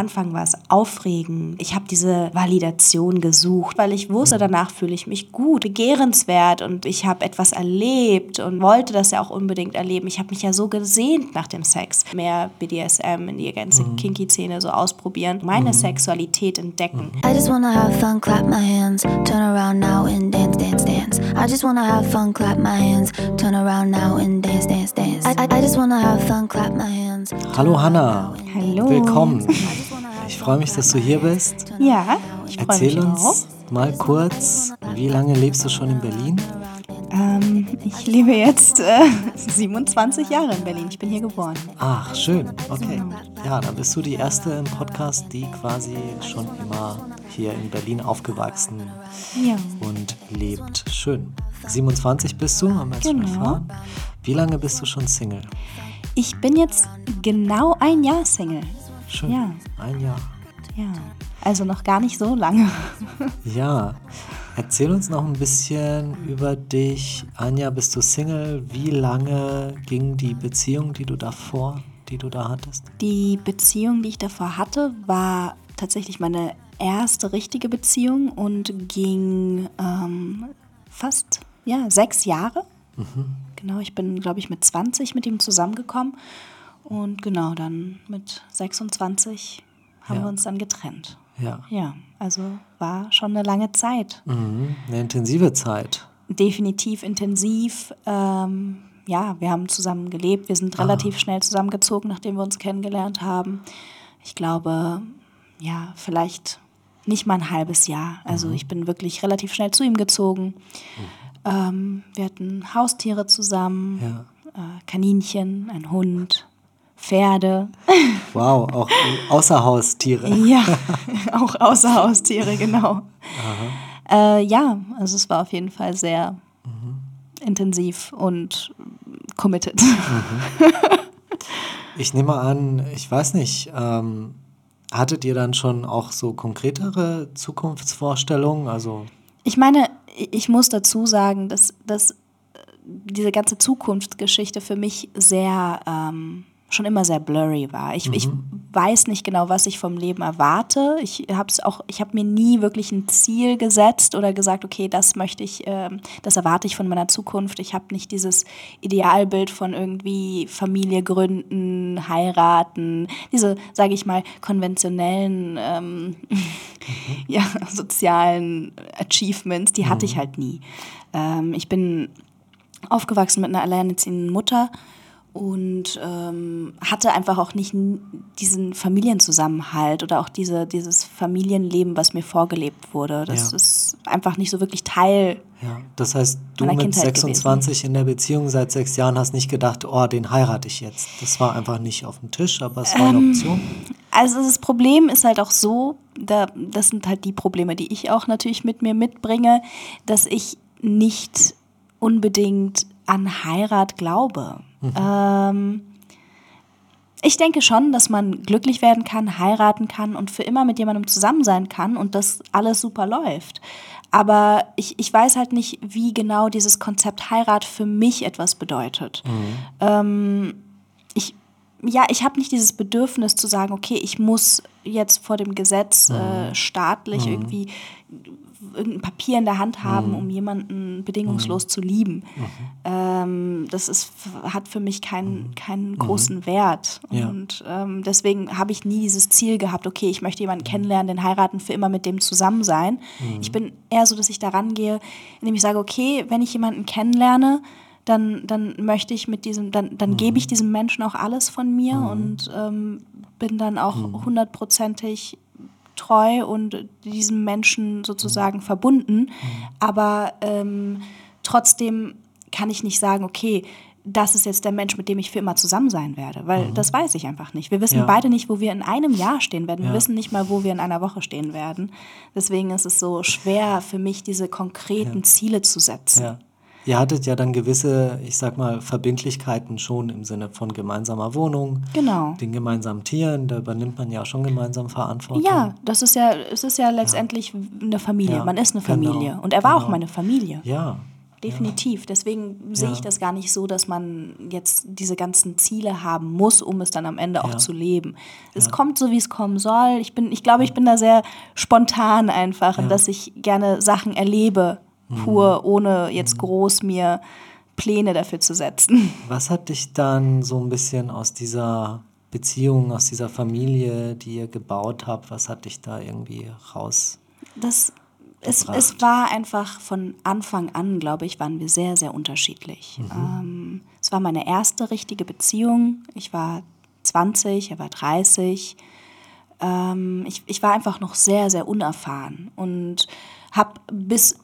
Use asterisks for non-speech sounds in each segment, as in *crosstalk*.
Anfang war es aufregend. Ich habe diese Validation gesucht, weil ich wusste, Mhm. danach fühle ich mich gut, begehrenswert und ich habe etwas erlebt und wollte das ja auch unbedingt erleben. Ich habe mich ja so gesehnt nach dem Sex. Mehr BDSM in die ganze Mhm. Kinky-Szene so ausprobieren, meine Sexualität entdecken. Mhm. I just wanna have fun, clap my hands, turn around now and dance, dance, dance. I just wanna have fun, clap my hands, turn around now and dance, dance, dance. I, I, I just wanna have fun, clap my hands. Hallo Hanna. Hallo. Willkommen. *laughs* Ich freue mich, dass du hier bist. Ja, ich freue mich Erzähl auch. uns mal kurz, wie lange lebst du schon in Berlin? Ähm, ich lebe jetzt äh, *laughs* 27 Jahre in Berlin. Ich bin hier geboren. Ach, schön. Okay. Ja, dann bist du die erste im Podcast, die quasi schon immer hier in Berlin aufgewachsen Ja. und lebt. Schön. 27 bist du, haben wir jetzt schon Genau. erfahren. Wie lange bist du schon Single? Ich bin jetzt genau ein Jahr Single. Schön. Ja. Ein Jahr. Ja. Also noch gar nicht so lange. *laughs* Ja, erzähl uns noch ein bisschen über dich. Anja, bist du Single? Wie lange ging die Beziehung, die du davor, die du da hattest? Die Beziehung, die ich davor hatte, war tatsächlich meine erste richtige Beziehung und ging ähm, fast ja, sechs Jahre. Genau, ich bin, glaube ich, mit 20 mit ihm zusammengekommen. Und genau, dann mit 26 haben Ja. wir uns dann getrennt. Ja. Ja, also war schon eine lange Zeit. Mhm. Eine intensive Zeit. definitiv intensiv. Ähm, ja, wir haben zusammen gelebt. Wir sind relativ schnell zusammengezogen, nachdem wir uns kennengelernt haben. Ich glaube, ja, vielleicht nicht mal ein halbes Jahr. Also ich bin wirklich relativ schnell zu ihm gezogen. Ähm, wir hatten Haustiere zusammen, Ja. äh, Kaninchen, ein Hund, Pferde. Wow, auch Außerhaustiere. Ja, *laughs* auch außer Haustiere, genau. Äh, ja, also es war auf jeden Fall sehr intensiv und committed. Ich nehme an, ich weiß nicht, ähm, hattet ihr dann schon auch so konkretere Zukunftsvorstellungen? Also, Ich meine, ich muss dazu sagen, dass, dass äh, diese ganze Zukunftsgeschichte für mich sehr, ähm, schon immer sehr blurry war. Ich, ich weiß nicht genau, was ich vom Leben erwarte. Ich habe auch, ich habe mir nie wirklich ein Ziel gesetzt oder gesagt, okay, das möchte ich, ähm, das erwarte ich von meiner Zukunft. Ich habe nicht dieses Idealbild von irgendwie Familie gründen, heiraten, diese, sage ich mal, konventionellen ähm, *laughs* ja, sozialen Achievements, die hatte ich halt nie. Ähm, ich bin aufgewachsen mit einer alleinerziehenden Mutter und ähm, hatte einfach auch nicht diesen Familienzusammenhalt oder auch diese, dieses Familienleben, was mir vorgelebt wurde. Das Ja. ist einfach nicht so wirklich Teil. ja. Das heißt, du mit Kindheit 26 in der Beziehung seit sechs Jahren hast nicht gedacht, oh, den heirate ich jetzt. Das war einfach nicht auf dem Tisch, aber es war eine Ähm, Option. Also das Problem ist halt auch so, da, das sind halt die Probleme, die ich auch natürlich mit mir mitbringe, dass ich nicht unbedingt an Heirat glaube. Ähm, ich denke schon, dass man glücklich werden kann, heiraten kann und für immer mit jemandem zusammen sein kann und das alles super läuft. Aber ich, ich weiß halt nicht, wie genau dieses Konzept Heirat für mich etwas bedeutet. Ähm, ich, ja, ich habe nicht dieses Bedürfnis zu sagen, okay, ich muss jetzt vor dem Gesetz äh, staatlich irgendwie irgendein Papier in der Hand haben, um jemanden bedingungslos zu lieben. Ähm, das ist, hat für mich keinen, keinen großen Wert. Ja. Und ähm, deswegen habe ich nie dieses Ziel gehabt, okay, ich möchte jemanden kennenlernen, den heiraten, für immer mit dem zusammen sein. Ich bin eher so, dass ich da rangehe, indem ich sage, okay, wenn ich jemanden kennenlerne, dann, dann möchte ich mit diesem, dann, dann gebe ich diesem Menschen auch alles von mir und ähm, bin dann auch hundertprozentig treu und diesem Menschen sozusagen verbunden. Aber ähm, trotzdem kann ich nicht sagen, okay, das ist jetzt der Mensch, mit dem ich für immer zusammen sein werde, weil das weiß ich einfach nicht. Wir wissen Ja. beide nicht, wo wir in einem Jahr stehen werden. Wir Ja. wissen nicht mal, wo wir in einer Woche stehen werden. Deswegen ist es so schwer für mich, diese konkreten Ziele zu setzen. Ja. Ihr hattet ja dann gewisse, ich sag mal, Verbindlichkeiten schon im Sinne von gemeinsamer Wohnung, Genau. den gemeinsamen Tieren, da übernimmt man ja schon gemeinsam Verantwortung. Ja, das ist ja, es ist ja letztendlich eine Familie. Ja, Man ist eine genau, Familie. Und er war genau. auch meine Familie. Ja, definitiv. Deswegen sehe Ja. ich das gar nicht so, dass man jetzt diese ganzen Ziele haben muss, um es dann am Ende auch Ja. zu leben. Es kommt so, wie es kommen soll. Ich, bin, ich glaube, ich bin da sehr spontan einfach, dass ich gerne Sachen erlebe, pur, ohne jetzt groß mir Pläne dafür zu setzen. *laughs* Was hat dich dann so ein bisschen aus dieser Beziehung, aus dieser Familie, die ihr gebaut habt, was hat dich da irgendwie raus? Das, es, es war einfach von Anfang an, glaube ich, waren wir sehr, sehr unterschiedlich. Mhm. Ähm, es war meine erste richtige Beziehung. Ich war 20, er war 30. Ähm, ich, ich war einfach noch sehr, sehr unerfahren und habe bis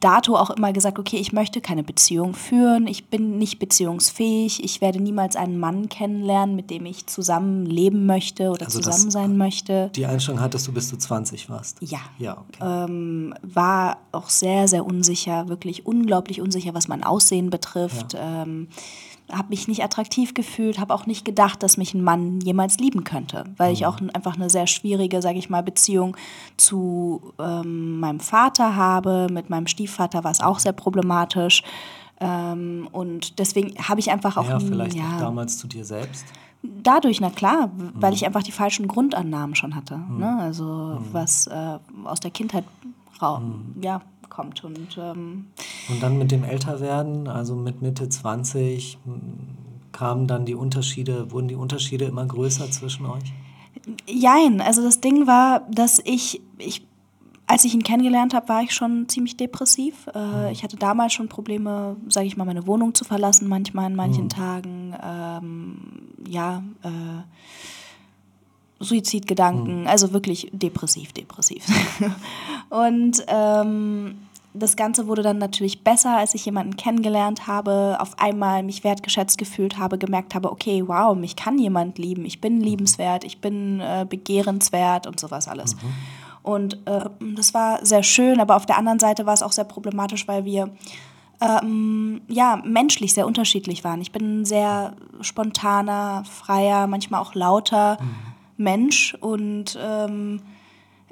dato auch immer gesagt, okay, ich möchte keine Beziehung führen, ich bin nicht beziehungsfähig, ich werde niemals einen Mann kennenlernen, mit dem ich zusammen leben möchte oder Also zusammen sein möchte. Die Einstellung hattest du, bis du 20 warst? Ja. Ja, okay. ähm, war auch sehr, sehr unsicher, wirklich unglaublich unsicher, was mein Aussehen betrifft. Ähm, habe mich nicht attraktiv gefühlt, habe auch nicht gedacht, dass mich ein Mann jemals lieben könnte, weil ich auch n- einfach eine sehr schwierige, sage ich mal, Beziehung zu ähm, meinem Vater habe. Mit meinem Stiefvater war es auch sehr problematisch. Ähm, und deswegen habe ich einfach auch ja, vielleicht ja, auch damals zu dir selbst. Dadurch, na klar, w- weil ich einfach die falschen Grundannahmen schon hatte. Ne? Also was äh, aus der Kindheit rau ja, kommt. Und ähm, Und dann mit dem Älterwerden, also mit Mitte 20, m, kamen dann die Unterschiede, wurden die Unterschiede immer größer zwischen euch? jein, also das Ding war, dass ich, ich als ich ihn kennengelernt habe, war ich schon ziemlich depressiv. Äh, ich hatte damals schon Probleme, sage ich mal, meine Wohnung zu verlassen, manchmal an manchen Tagen. Ähm, ja, äh, Suizidgedanken, also wirklich depressiv, depressiv. *laughs* Und ähm, das Ganze wurde dann natürlich besser, als ich jemanden kennengelernt habe, auf einmal mich wertgeschätzt gefühlt habe, gemerkt habe, okay, wow, mich kann jemand lieben, ich bin liebenswert, ich bin äh, begehrenswert und sowas alles. Und äh, das war sehr schön, aber auf der anderen Seite war es auch sehr problematisch, weil wir ähm, ja, menschlich sehr unterschiedlich waren. Ich bin ein sehr spontaner, freier, manchmal auch lauter Mensch und ähm,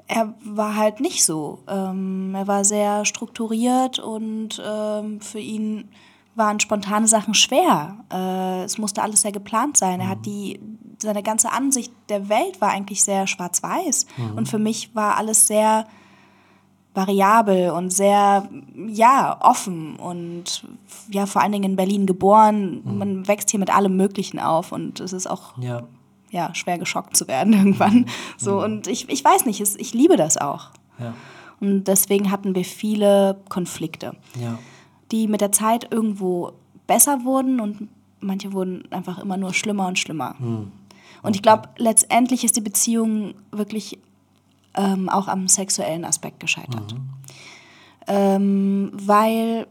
er war halt nicht so. Ähm, er war sehr strukturiert und ähm, für ihn waren spontane Sachen schwer. Äh, es musste alles sehr geplant sein. Er hat die, seine ganze Ansicht der Welt war eigentlich sehr schwarz-weiß. Und für mich war alles sehr variabel und sehr, ja, offen und ja, vor allen Dingen in Berlin geboren. Man wächst hier mit allem Möglichen auf und es ist auch Ja. Ja, schwer geschockt zu werden *laughs* irgendwann. So, und ich, ich weiß nicht, es, ich liebe das auch. Ja. Und deswegen hatten wir viele Konflikte, Ja. die mit der Zeit irgendwo besser wurden und manche wurden einfach immer nur schlimmer und schlimmer. Und ich glaube, letztendlich ist die Beziehung wirklich ähm, auch am sexuellen Aspekt gescheitert. Ähm, weil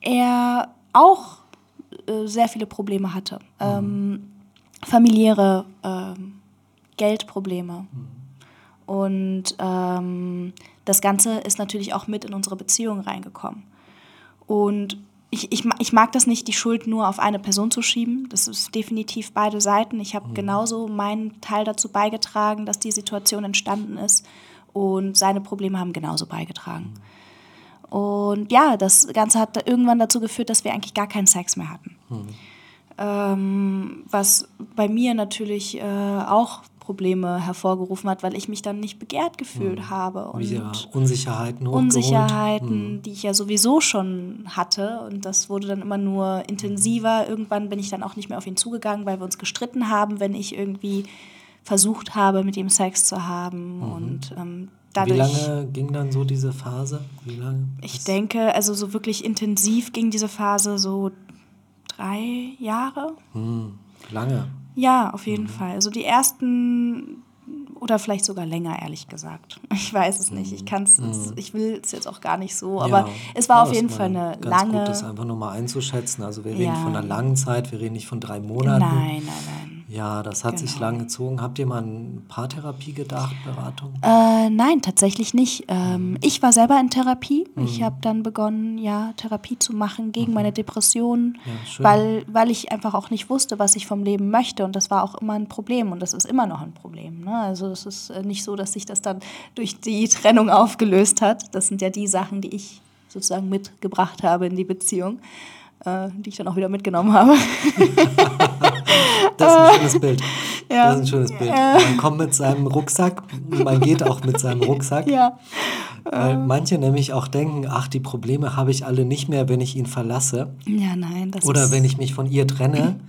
er auch äh, sehr viele Probleme hatte. Ähm, familiäre ähm, Geldprobleme. Und ähm, das Ganze ist natürlich auch mit in unsere Beziehung reingekommen. Und ich, ich, ich mag das nicht, die Schuld nur auf eine Person zu schieben. Das ist definitiv beide Seiten. Ich habe genauso meinen Teil dazu beigetragen, dass die Situation entstanden ist. Und seine Probleme haben genauso beigetragen. Und ja, das Ganze hat irgendwann dazu geführt, dass wir eigentlich gar keinen Sex mehr hatten. Ähm, was bei mir natürlich äh, auch Probleme hervorgerufen hat, weil ich mich dann nicht begehrt gefühlt habe. Und Wieder Unsicherheiten hochgeholt. Unsicherheiten, die ich ja sowieso schon hatte. Und das wurde dann immer nur intensiver. Irgendwann bin ich dann auch nicht mehr auf ihn zugegangen, weil wir uns gestritten haben, wenn ich irgendwie versucht habe, mit ihm Sex zu haben. Und ähm, Wie dadurch. lange ging dann so diese Phase? Wie lange? Ich denke, also so wirklich intensiv ging diese Phase so drei Jahre. Hm, lange. Ja, auf jeden Fall. Also die ersten oder vielleicht sogar länger, ehrlich gesagt. *laughs* Ich weiß es nicht. Ich kann's, ich will es jetzt auch gar nicht so, aber Ja. es war auf jeden Fall eine ganz lange. Gut, das einfach nur mal einzuschätzen. Also wir reden Ja. von einer langen Zeit, wir reden nicht von drei Monaten. nein, nein, nein. Ja, das hat sich Genau. lang gezogen. Habt ihr mal an Paartherapie gedacht, Beratung? Äh, nein, tatsächlich nicht. Mhm. Ähm, ich war selber in Therapie. Ich habe dann begonnen, ja, Therapie zu machen gegen meine Depressionen, Mhm. Ja, weil, weil ich einfach auch nicht wusste, was ich vom Leben möchte. Und das war auch immer ein Problem und das ist immer noch ein Problem. Ne? Also es ist äh, nicht so, dass sich das dann durch die Trennung aufgelöst hat. Das sind ja die Sachen, die ich sozusagen mitgebracht habe in die Beziehung, äh, die ich dann auch wieder mitgenommen habe. *laughs* *laughs* *laughs* das ist ein schönes Bild. Ja. Das ist ein schönes Bild. Man kommt mit seinem Rucksack, man geht auch mit seinem Rucksack. Ja. Weil manche nämlich auch denken, ach, die Probleme habe ich alle nicht mehr, wenn ich ihn verlasse. Ja, nein. Das Oder wenn ich mich von ihr trenne.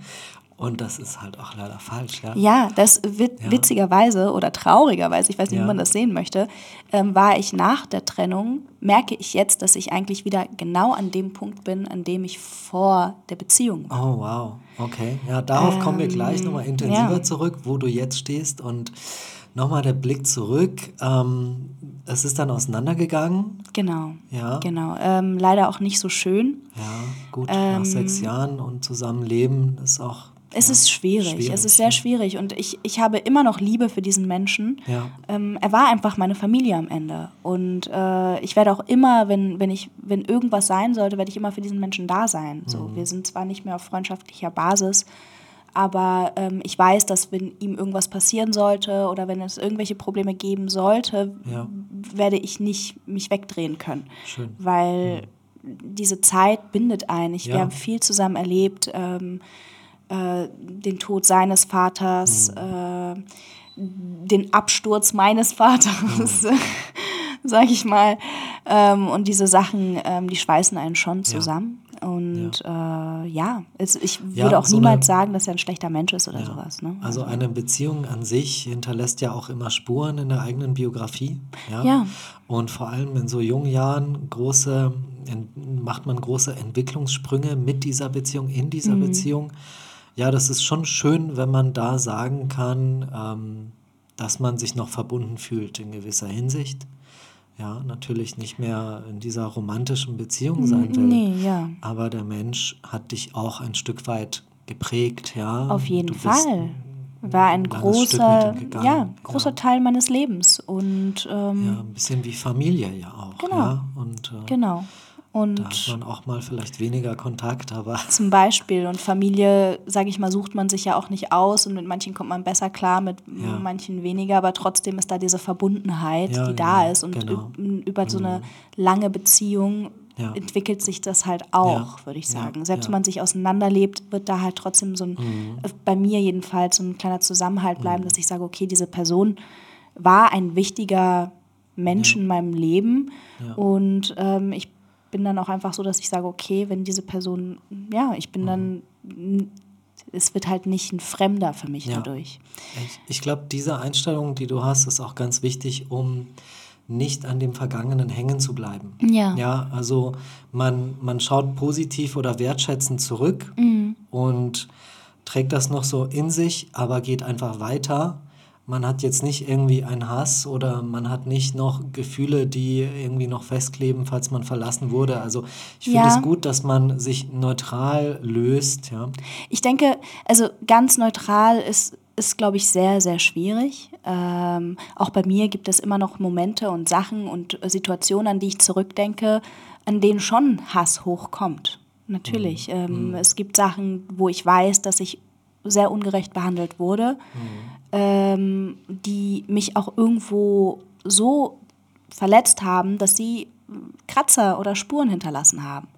Und das ist halt auch leider falsch, ja. Ja, das wit ja. witzigerweise oder traurigerweise, ich weiß nicht, ja. wie man das sehen möchte, ähm, war ich nach der Trennung, merke ich jetzt, dass ich eigentlich wieder genau an dem Punkt bin, an dem ich vor der Beziehung war. Oh, wow. Okay. Ja, darauf ähm, kommen wir gleich ähm, nochmal intensiver ja. zurück, wo du jetzt stehst. Und nochmal der Blick zurück. Ähm, es ist dann auseinandergegangen. Genau. Ja. Genau. Ähm, leider auch nicht so schön. Ja, gut. nach sechs ähm, Jahren und Zusammenleben ist auch es ist schwierig. schwierig. Es ist sehr schwierig. Und ich, ich habe immer noch Liebe für diesen Menschen. Ja. Ähm, er war einfach meine Familie am Ende. Und äh, ich werde auch immer, wenn, wenn, ich, wenn irgendwas sein sollte, werde ich immer für diesen Menschen da sein. So, mhm. Wir sind zwar nicht mehr auf freundschaftlicher Basis, aber ähm, ich weiß, dass wenn ihm irgendwas passieren sollte oder wenn es irgendwelche Probleme geben sollte, ja. werde ich nicht mich wegdrehen können. Schön. Weil mhm. diese Zeit bindet ein. Ich, ja. Wir haben viel zusammen erlebt. Ähm, äh, den Tod seines Vaters, mhm. äh, den Absturz meines Vaters, mhm. *laughs* sag ich mal. Ähm, und diese Sachen, ähm, die schweißen einen schon zusammen. Ja. Und ja, äh, ja es, ich ja, würde auch so niemals eine, sagen, dass er ein schlechter Mensch ist oder ja. sowas. Ne? Also, also eine Beziehung an sich hinterlässt ja auch immer Spuren in der eigenen Biografie. Ja. ja. Und vor allem in so jungen Jahren große, macht man große Entwicklungssprünge mit dieser Beziehung, in dieser mhm. Beziehung ja, das ist schon schön, wenn man da sagen kann, ähm, dass man sich noch verbunden fühlt in gewisser Hinsicht. Ja, natürlich nicht mehr in dieser romantischen Beziehung sein will. Nee, ja. Aber der Mensch hat dich auch ein Stück weit geprägt, ja. Auf jeden Fall. War ein großer, ja, großer ja. Teil meines Lebens. Und, ähm, ja, ein bisschen wie Familie ja auch. Genau. Ja? Und, äh, genau. Und da hat man auch mal vielleicht weniger Kontakt, aber. *laughs* Zum Beispiel. Und Familie, sage ich mal, sucht man sich ja auch nicht aus und mit manchen kommt man besser klar, mit ja. manchen weniger, aber trotzdem ist da diese Verbundenheit, ja, die da ist. Und genau. über so eine mhm. lange Beziehung ja. entwickelt sich das halt auch, würde ich sagen. Selbst wenn man sich auseinanderlebt, wird da halt trotzdem so ein, mhm. bei mir jedenfalls, so ein kleiner Zusammenhalt bleiben, mhm. dass ich sage, okay, diese Person war ein wichtiger Mensch in meinem Leben und ähm, ich bin dann auch einfach so, dass ich sage, okay, wenn diese Person, ja, ich bin dann, es wird halt nicht ein Fremder für mich ja. dadurch. Ich, ich glaube, diese Einstellung, die du hast, ist auch ganz wichtig, um nicht an dem Vergangenen hängen zu bleiben. Ja. Ja, also man, man schaut positiv oder wertschätzend zurück mhm. und trägt das noch so in sich, aber geht einfach weiter man hat jetzt nicht irgendwie einen Hass oder man hat nicht noch Gefühle, die irgendwie noch festkleben, falls man verlassen wurde. Also ich finde ja. es gut, dass man sich neutral löst. Ja. Ich denke, also ganz neutral ist, ist glaube ich, sehr, sehr schwierig. Ähm, auch bei mir gibt es immer noch Momente und Sachen und Situationen, an die ich zurückdenke, an denen schon Hass hochkommt. Natürlich. Mhm. Ähm, mhm. Es gibt Sachen, wo ich weiß, dass ich sehr ungerecht behandelt wurde. Mhm ähm, die mich auch irgendwo so verletzt haben, dass sie Kratzer oder Spuren hinterlassen haben.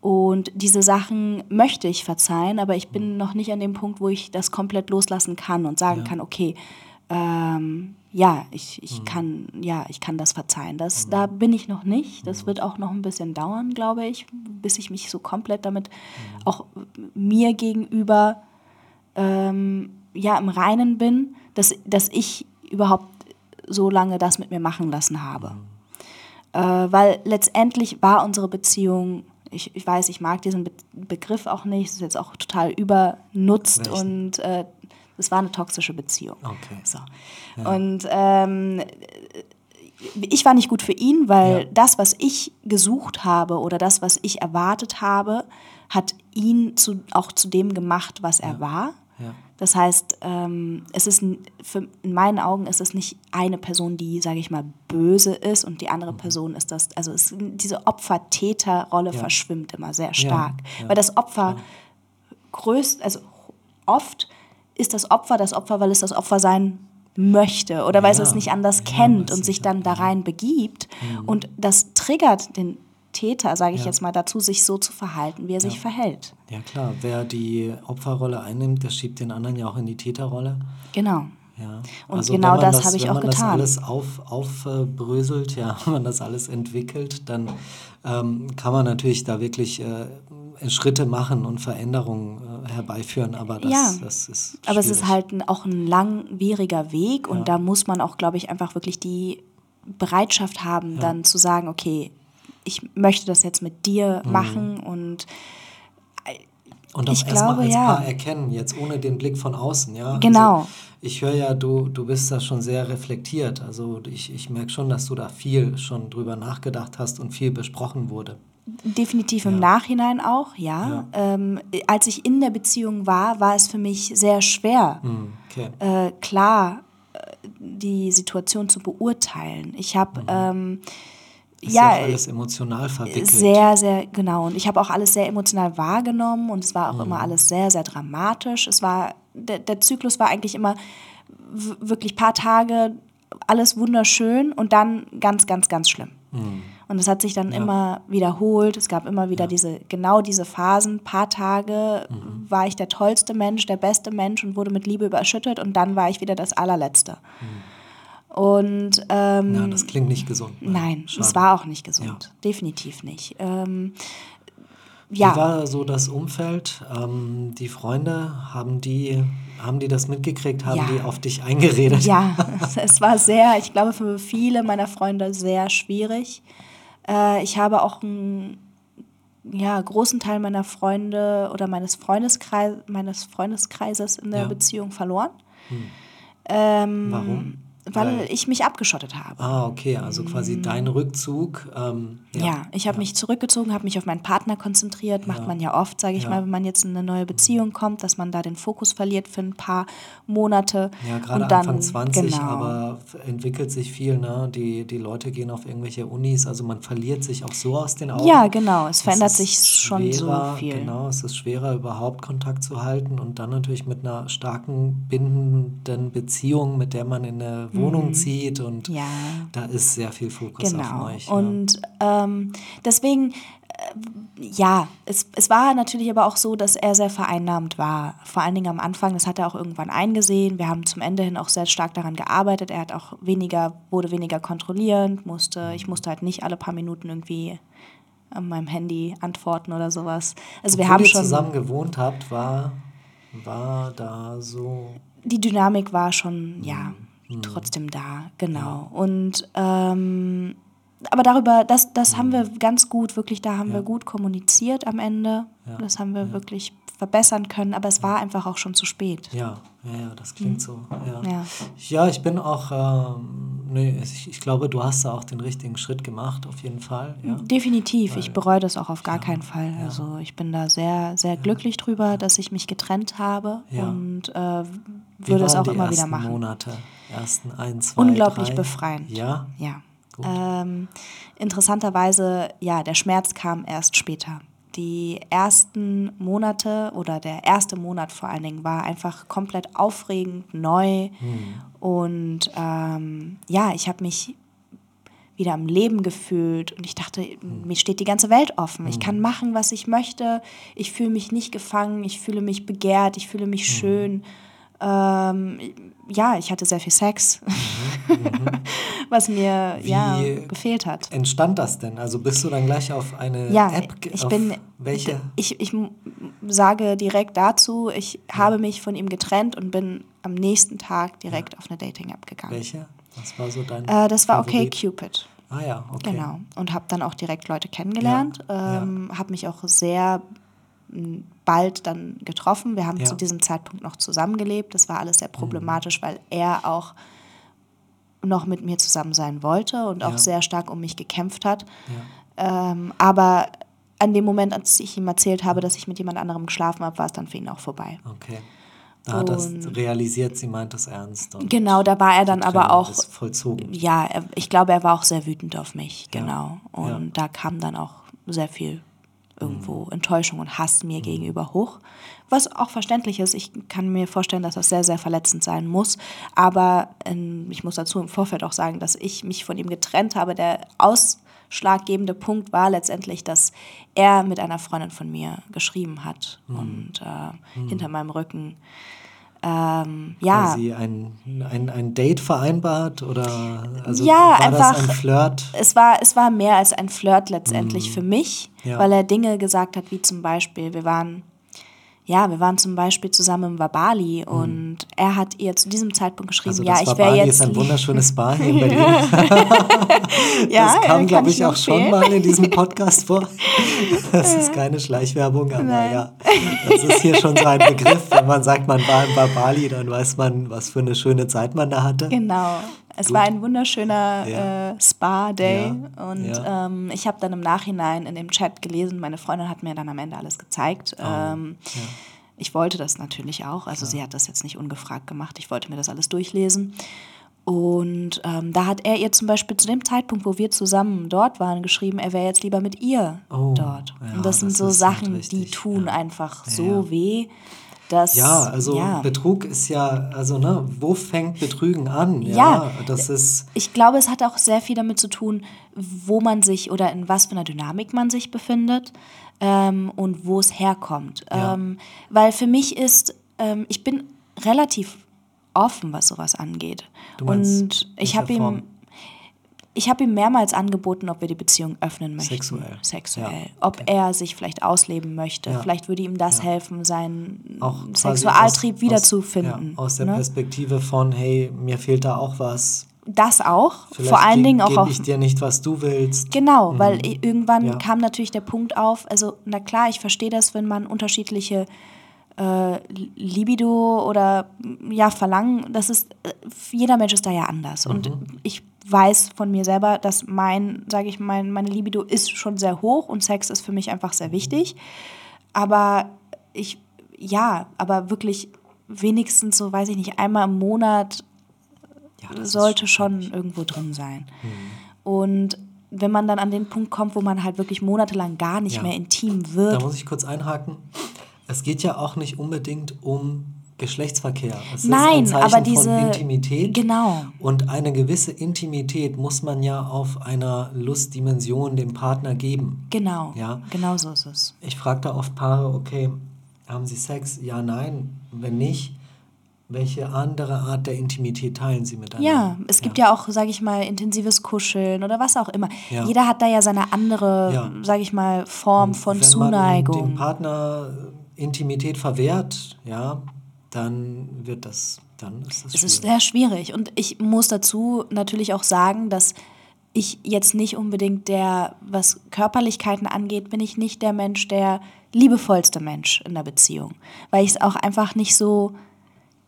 Und diese Sachen möchte ich verzeihen, aber ich bin noch nicht an dem Punkt, wo ich das komplett loslassen kann und sagen ja. kann, okay, ähm, ja, ich, ich, mhm. kann, ja, ich kann das verzeihen. Das, mhm. Da bin ich noch nicht. Das mhm. wird auch noch ein bisschen dauern, glaube ich, bis ich mich so komplett damit mhm. auch mir gegenüber ähm, ja im Reinen bin, dass, dass ich überhaupt so lange das mit mir machen lassen habe. Äh, weil letztendlich war unsere Beziehung, ich, ich weiß, ich mag diesen Be Begriff auch nicht, es ist jetzt auch total übernutzt Welchen? und äh, es war eine toxische Beziehung. Okay. So. Ja. Und ähm, ich war nicht gut für ihn, weil ja. das, was ich gesucht habe oder das, was ich erwartet habe, hat ihn zu, auch zu dem gemacht, was er ja. war. Ja. Das heißt, ähm, es ist für, in meinen Augen ist es nicht eine Person, die, sage ich mal, böse ist und die andere mhm. Person ist das. Also es, diese Opfer-Täter-Rolle ja. verschwimmt immer sehr stark, ja. weil das Opfer größt, also oft ist das Opfer das Opfer, weil es das Opfer sein möchte oder weil es es nicht anders kennt und sich dann da rein begibt. Mhm. Und das triggert den Täter, sage ich Ja. jetzt mal, dazu, sich so zu verhalten, wie er sich verhält. Ja klar, wer die Opferrolle einnimmt, der schiebt den anderen ja auch in die Täterrolle. Genau. Ja. Und also genau wenn man das habe ich wenn auch man getan. das alles auf, aufbröselt, ja, *laughs* wenn man das alles entwickelt, dann ähm, kann man natürlich da wirklich äh, Schritte machen und Veränderungen äh, herbeiführen, aber das, Ja. das ist Aber es ist schwierig. halt ein, auch ein langwieriger Weg und Ja. da muss man auch, glaube ich, einfach wirklich die Bereitschaft haben, dann zu sagen, okay, ich möchte das jetzt mit dir Mhm. machen und Und auch ich erstmal glaube, als ja. Paar erkennen, jetzt ohne den Blick von außen, ja. Genau. Also ich höre ja, du, du bist da schon sehr reflektiert. Also ich, ich merke schon, dass du da viel schon drüber nachgedacht hast und viel besprochen wurde. definitiv im Ja. Nachhinein auch, ja. Ähm, als ich in der Beziehung war, war es für mich sehr schwer, Hm, okay. äh, klar äh, die Situation zu beurteilen. Ich habe ähm, Ist ja, ja alles emotional verwickelt. Sehr, sehr, genau. Und ich habe auch alles sehr emotional wahrgenommen und es war auch Mhm. immer alles sehr, sehr dramatisch. Es war, der, der Zyklus war eigentlich immer wirklich paar Tage, alles wunderschön und dann ganz, ganz, ganz schlimm. Und es hat sich dann Mhm. Ja. immer wiederholt. Es gab immer wieder diese, genau diese Phasen. Paar Tage Mhm. war ich der tollste Mensch, der beste Mensch und wurde mit Liebe überschüttet und dann war ich wieder das allerletzte. Und ähm, ja, das klingt nicht gesund. Nein, Schade. es war auch nicht gesund. Definitiv nicht. Ähm, ja, Wie war so das Umfeld? Ähm, die Freunde, haben die, haben die das mitgekriegt? Haben Ja. die auf dich eingeredet? ja, *laughs* es, war sehr, ich glaube, für viele meiner Freunde sehr schwierig. Äh, ich habe auch einen ja, großen Teil meiner Freunde oder meines, Freundeskreis, meines Freundeskreises in der Ja. Beziehung verloren. Ähm, Warum? Weil, Weil- ich mich abgeschottet habe. Ah, okay, also quasi dein Rückzug. Ähm, Ja, ich habe mich zurückgezogen, habe mich auf meinen Partner konzentriert. Macht man ja oft, sage ich Ja. mal, wenn man jetzt in eine neue Beziehung kommt, dass man da den Fokus verliert für ein paar Monate. Ja, gerade Anfang 20, genau. aber entwickelt sich viel, ne? Die, die Leute gehen auf irgendwelche Unis, also man verliert sich auch so aus den Augen. Ja, genau, es verändert ist sich schon so schwerer, viel. Genau, es ist schwerer, überhaupt Kontakt zu halten und dann natürlich mit einer starken, bindenden Beziehung, mit der man in eine Wohnung zieht und Mhm. Ja. da ist sehr viel Fokus Genau. auf euch. Und ähm, deswegen, äh, ja, es, es war natürlich aber auch so, dass er sehr vereinnahmt war. Vor allen Dingen am Anfang, das hat er auch irgendwann eingesehen. Wir haben zum Ende hin auch sehr stark daran gearbeitet. Er hat auch weniger, wurde weniger kontrollierend, musste, ich musste halt nicht alle paar Minuten irgendwie an meinem Handy antworten oder sowas. Also wir haben ihr schon. zusammen gewohnt habt, war, war da so. die Dynamik war schon, ja, trotzdem da, genau. Und ähm, aber darüber, das, das haben wir ganz gut, wirklich, da haben wir gut kommuniziert am Ende. Das haben wir wirklich verbessern können, aber es war einfach auch schon zu spät. Ja, ja, ja, das klingt so. Ja. Ja. ja, ich bin auch, ähm, nee, ich, ich glaube, du hast da auch den richtigen Schritt gemacht, auf jeden Fall. Ja. Definitiv, ich bereue das auch auf gar keinen Fall. Also ich bin da sehr, sehr glücklich drüber, dass ich mich getrennt habe Ja. und äh, würde es auch die immer wieder machen. Monate, ersten ein, zwei, Unglaublich drei? befreiend. Ja, Ja. Ähm, interessanterweise, ja, der Schmerz kam erst später. Die ersten Monate oder der erste Monat vor allen Dingen war einfach komplett aufregend, neu. Und ähm, ja, ich habe mich wieder am Leben gefühlt und ich dachte, mir steht die ganze Welt offen. Ich kann machen, was ich möchte. Ich fühle mich nicht gefangen, ich fühle mich begehrt, ich fühle mich schön. Ähm, ja, ich hatte sehr viel Sex, *laughs* was mir ja Wie- gefehlt hat. entstand das denn? Also bist du dann gleich auf eine Ja, App ich bin. welche? Ich, ich sage direkt dazu, ich habe mich von ihm getrennt und bin am nächsten Tag direkt auf eine Dating-App gegangen. Welche? Was war so dein Äh, das war Favorit? OkCupid. Ah ja, okay. Genau. Und habe dann auch direkt Leute kennengelernt. Ja, Ähm, habe mich auch sehr bald dann getroffen. Wir haben Ja. zu diesem Zeitpunkt noch zusammengelebt. Das war alles sehr problematisch, weil er auch noch mit mir zusammen sein wollte und auch Ja. sehr stark um mich gekämpft hat. Ja. Ähm, aber an dem Moment, als ich ihm erzählt habe, dass ich mit jemand anderem geschlafen habe, war es dann für ihn auch vorbei. Okay. Da hat das realisiert, sie meint es ernst. Und Genau, da war er dann aber auch, vollzogen. ja, ich glaube, er war auch sehr wütend auf mich, genau. Und da kam dann auch sehr viel irgendwo mhm. Enttäuschung und Hass mir mhm. gegenüber hoch. Was auch verständlich ist. Ich kann mir vorstellen, dass das sehr, sehr verletzend sein muss. Aber ähm, ich muss dazu im Vorfeld auch sagen, dass ich mich von ihm getrennt habe. Der ausschlaggebende Punkt war letztendlich, dass er mit einer Freundin von mir geschrieben hat mhm. und äh, mhm. hinter meinem Rücken ähm, ja. Quasi ein, ein, ein Date vereinbart oder also ja, war einfach, das ein Flirt? Es war, es war mehr als ein Flirt letztendlich mm. für mich, ja. weil er Dinge gesagt hat, wie zum Beispiel, wir waren ja, wir waren zum Beispiel zusammen im Wabali mhm. und er hat ihr zu diesem Zeitpunkt geschrieben, also ja, ich wäre jetzt. ist ein wunderschönes Bar hier in *laughs* Berlin. *laughs* ja, das kam, glaube ich, auch schon mal in diesem Podcast vor. *laughs* Das ist keine Schleichwerbung, aber Nein. ja, das ist hier schon so ein Begriff. Wenn man sagt, man war im Wabali, dann weiß man, was für eine schöne Zeit man da hatte. Genau. Es Gut. war ein wunderschöner ja. äh, Spa-Day ja. und ja. Ähm, ich habe dann im Nachhinein in dem Chat gelesen, meine Freundin hat mir dann am Ende alles gezeigt. Oh. Ähm, ich wollte das natürlich auch, also sie hat das jetzt nicht ungefragt gemacht, ich wollte mir das alles durchlesen. Und ähm, da hat er ihr zum Beispiel zu dem Zeitpunkt, wo wir zusammen dort waren, geschrieben, er wäre jetzt lieber mit ihr oh, dort. und das, das sind so Sachen, die tun einfach so weh. Das, ja, also ja. Betrug ist ja, also ne, wo fängt Betrügen an? Ja, ja, das ist. Ich glaube, es hat auch sehr viel damit zu tun, wo man sich oder in was für einer Dynamik man sich befindet ähm, und wo es herkommt. Ja. Ähm, weil für mich ist, ähm, ich bin relativ offen, was sowas angeht. Du meinst, und ich habe ihm ich habe ihm mehrmals angeboten, ob wir die Beziehung öffnen möchten. Sexuell. Sexuell. Ja. Ob okay. er sich vielleicht ausleben möchte. Ja. Vielleicht würde ihm das ja. helfen, seinen auch Sexualtrieb aus, wiederzufinden. Aus, aus der ne? Perspektive von, hey, mir fehlt da auch was. Das auch. Vielleicht Vor allen Dingen auch auf. ich dir nicht, was du willst. Genau, mhm. weil irgendwann kam natürlich der Punkt auf, also na klar, ich verstehe das, wenn man unterschiedliche äh, Libido oder ja, Verlangen, das ist, äh, jeder Mensch ist da ja anders. Mhm. Und ich weiß von mir selber, dass mein, sage ich mal, meine Libido ist schon sehr hoch und Sex ist für mich einfach sehr wichtig. Aber ich, ja, aber wirklich wenigstens so, weiß ich nicht, einmal im Monat ja, sollte schon irgendwo drin sein. Mhm. Und wenn man dann an den Punkt kommt, wo man halt wirklich monatelang gar nicht ja. mehr intim wird. Da muss ich kurz einhaken. Es geht ja auch nicht unbedingt um Geschlechtsverkehr. Es Nein, ist ein aber diese von Intimität. Genau. Und eine gewisse Intimität muss man ja auf einer Lustdimension dem Partner geben. Genau. Ja. Genau so ist es. Ich frage da oft Paare, okay, haben sie Sex? Ja, nein. Wenn nicht, welche andere Art der Intimität teilen sie miteinander? Ja, es gibt ja, ja auch, sage ich mal, intensives Kuscheln oder was auch immer. Ja. Jeder hat da ja seine andere, ja. sage ich mal, Form von wenn Zuneigung. Man dem Partner Intimität verwehrt, ja, dann wird das, dann ist das schwierig. Es ist sehr schwierig. Und ich muss dazu natürlich auch sagen, dass ich jetzt nicht unbedingt der, was Körperlichkeiten angeht, bin ich nicht der Mensch, der liebevollste Mensch in der Beziehung. Weil ich es auch einfach nicht so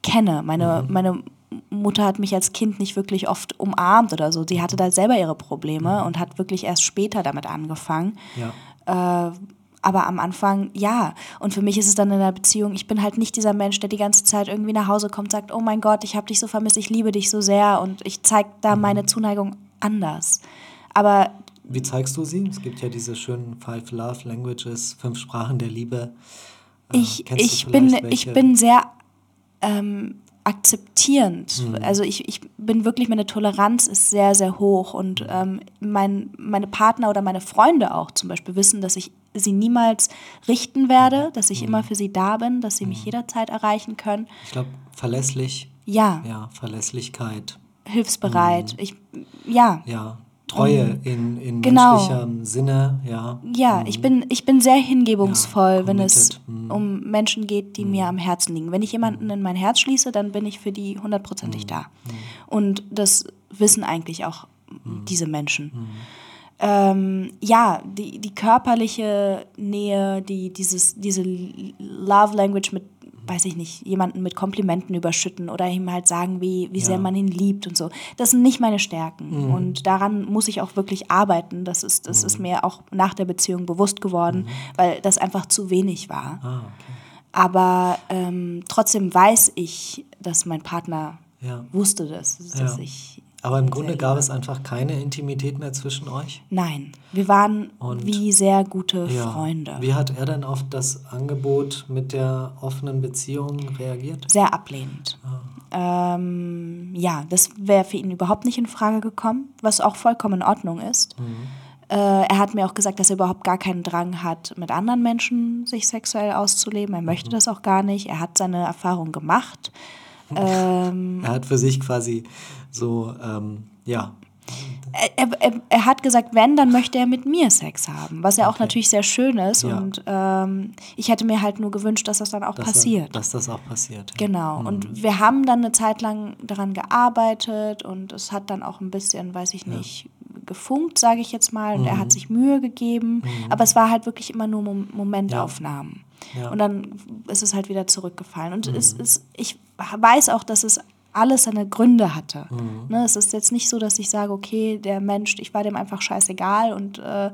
kenne. Meine, mhm. meine Mutter hat mich als Kind nicht wirklich oft umarmt oder so. Sie hatte da selber ihre Probleme mhm. und hat wirklich erst später damit angefangen. Ja. Äh, aber am Anfang ja. Und für mich ist es dann in der Beziehung, ich bin halt nicht dieser Mensch, der die ganze Zeit irgendwie nach Hause kommt und sagt, oh mein Gott, ich habe dich so vermisst, ich liebe dich so sehr und ich zeige da mhm. meine Zuneigung anders. Aber wie zeigst du sie? Es gibt ja diese schönen Five Love Languages, fünf Sprachen der Liebe. Äh, ich, ich, bin, ich bin sehr ähm, akzeptierend. Mhm. Also ich, ich bin wirklich, meine Toleranz ist sehr, sehr hoch und ähm, mein, meine Partner oder meine Freunde auch zum Beispiel wissen, dass ich sie niemals richten werde, mhm. dass ich mhm. immer für sie da bin, dass sie mich mhm. jederzeit erreichen können. Ich glaube, verlässlich. Ja. Ja, Verlässlichkeit. Hilfsbereit. Mhm. Ich, ja. Ja, Treue in, in genau. menschlichem Sinne, ja. Ja, ich, bin, ich bin sehr hingebungsvoll, ja, wenn es mhm. um Menschen geht, die mhm. mir am Herzen liegen. Wenn ich jemanden mhm. in mein Herz schließe, dann bin ich für die hundertprozentig mhm. da. Mhm. Und das wissen eigentlich auch mhm. diese Menschen. Ähm, ja, die, die körperliche Nähe, die, dieses, diese Love Language mit weiß ich nicht, jemanden mit Komplimenten überschütten oder ihm halt sagen, wie, wie ja. sehr man ihn liebt und so. Das sind nicht meine Stärken. Mhm. Und daran muss ich auch wirklich arbeiten. Das ist, das mhm. ist mir auch nach der Beziehung bewusst geworden, mhm. weil das einfach zu wenig war. Ah, okay. Aber ähm, trotzdem weiß ich, dass mein Partner ja. wusste das, dass ja. ich Aber im Grunde gab es einfach keine Intimität mehr zwischen euch? Nein, wir waren Und, wie sehr gute ja. Freunde. Wie hat er denn auf das Angebot mit der offenen Beziehung reagiert? Sehr ablehnend. Ah. Ähm, ja, das wäre für ihn überhaupt nicht in Frage gekommen, was auch vollkommen in Ordnung ist. Mhm. Äh, er hat mir auch gesagt, dass er überhaupt gar keinen Drang hat, mit anderen Menschen sich sexuell auszuleben. Er möchte mhm. das auch gar nicht. Er hat seine Erfahrung gemacht. Ähm, *laughs* er hat für sich quasi so, ähm, ja. Er, er, er, hat gesagt, wenn, dann möchte er mit mir Sex haben, was ja okay. auch natürlich sehr schön ist. Ja. Und ähm, ich hätte mir halt nur gewünscht, dass das dann auch dass passiert. Er, dass das auch passiert. Ja. Genau. Mhm. Und wir haben dann eine Zeit lang daran gearbeitet und es hat dann auch ein bisschen, weiß ich nicht, ja gefunkt, sage ich jetzt mal, und mhm. er hat mhm. sich Mühe gegeben, mhm. aber es war halt wirklich immer nur Momentaufnahmen. Ja. Ja. Und dann ist es halt wieder zurückgefallen. Und mhm. es ist, ich weiß auch, dass es alles seine Gründe hatte. Mhm. Ne, es ist jetzt nicht so, dass ich sage, okay, der Mensch, ich war dem einfach scheißegal und äh,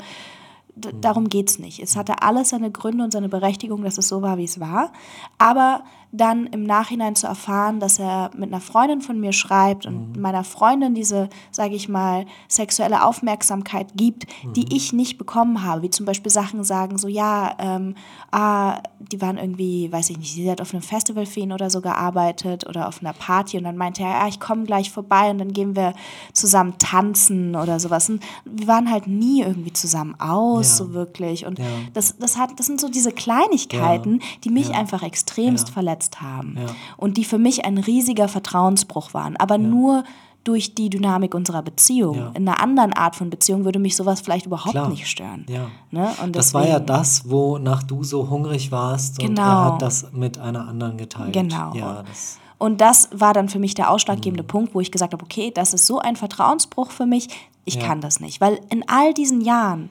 darum geht es nicht. Es hatte alles seine Gründe und seine Berechtigung, dass es so war, wie es war. Aber dann im Nachhinein zu erfahren, dass er mit einer Freundin von mir schreibt und mhm. meiner Freundin diese, sage ich mal, sexuelle Aufmerksamkeit gibt, mhm. die ich nicht bekommen habe, wie zum Beispiel Sachen sagen, so ja, ähm, ah, die waren irgendwie, weiß ich nicht, sie hat auf einem Festival für ihn oder so gearbeitet oder auf einer Party und dann meinte er, ja, ich komme gleich vorbei und dann gehen wir zusammen tanzen oder sowas. Und wir waren halt nie irgendwie zusammen aus, ja. so wirklich. Und ja. das, das, hat, das sind so diese Kleinigkeiten, ja. die mich einfach extremst verletzen verletzt haben ja. und die für mich ein riesiger Vertrauensbruch waren, aber ja. nur durch die Dynamik unserer Beziehung. Ja. In einer anderen Art von Beziehung würde mich sowas vielleicht überhaupt Klar. nicht stören. Ja. Ne? Das war ja das, wonach du so hungrig warst genau. und er hat das mit einer anderen geteilt. Genau. Ja, das und das war dann für mich der ausschlaggebende mhm. Punkt, wo ich gesagt habe, okay, das ist so ein Vertrauensbruch für mich, ich kann das nicht. Weil in all diesen Jahren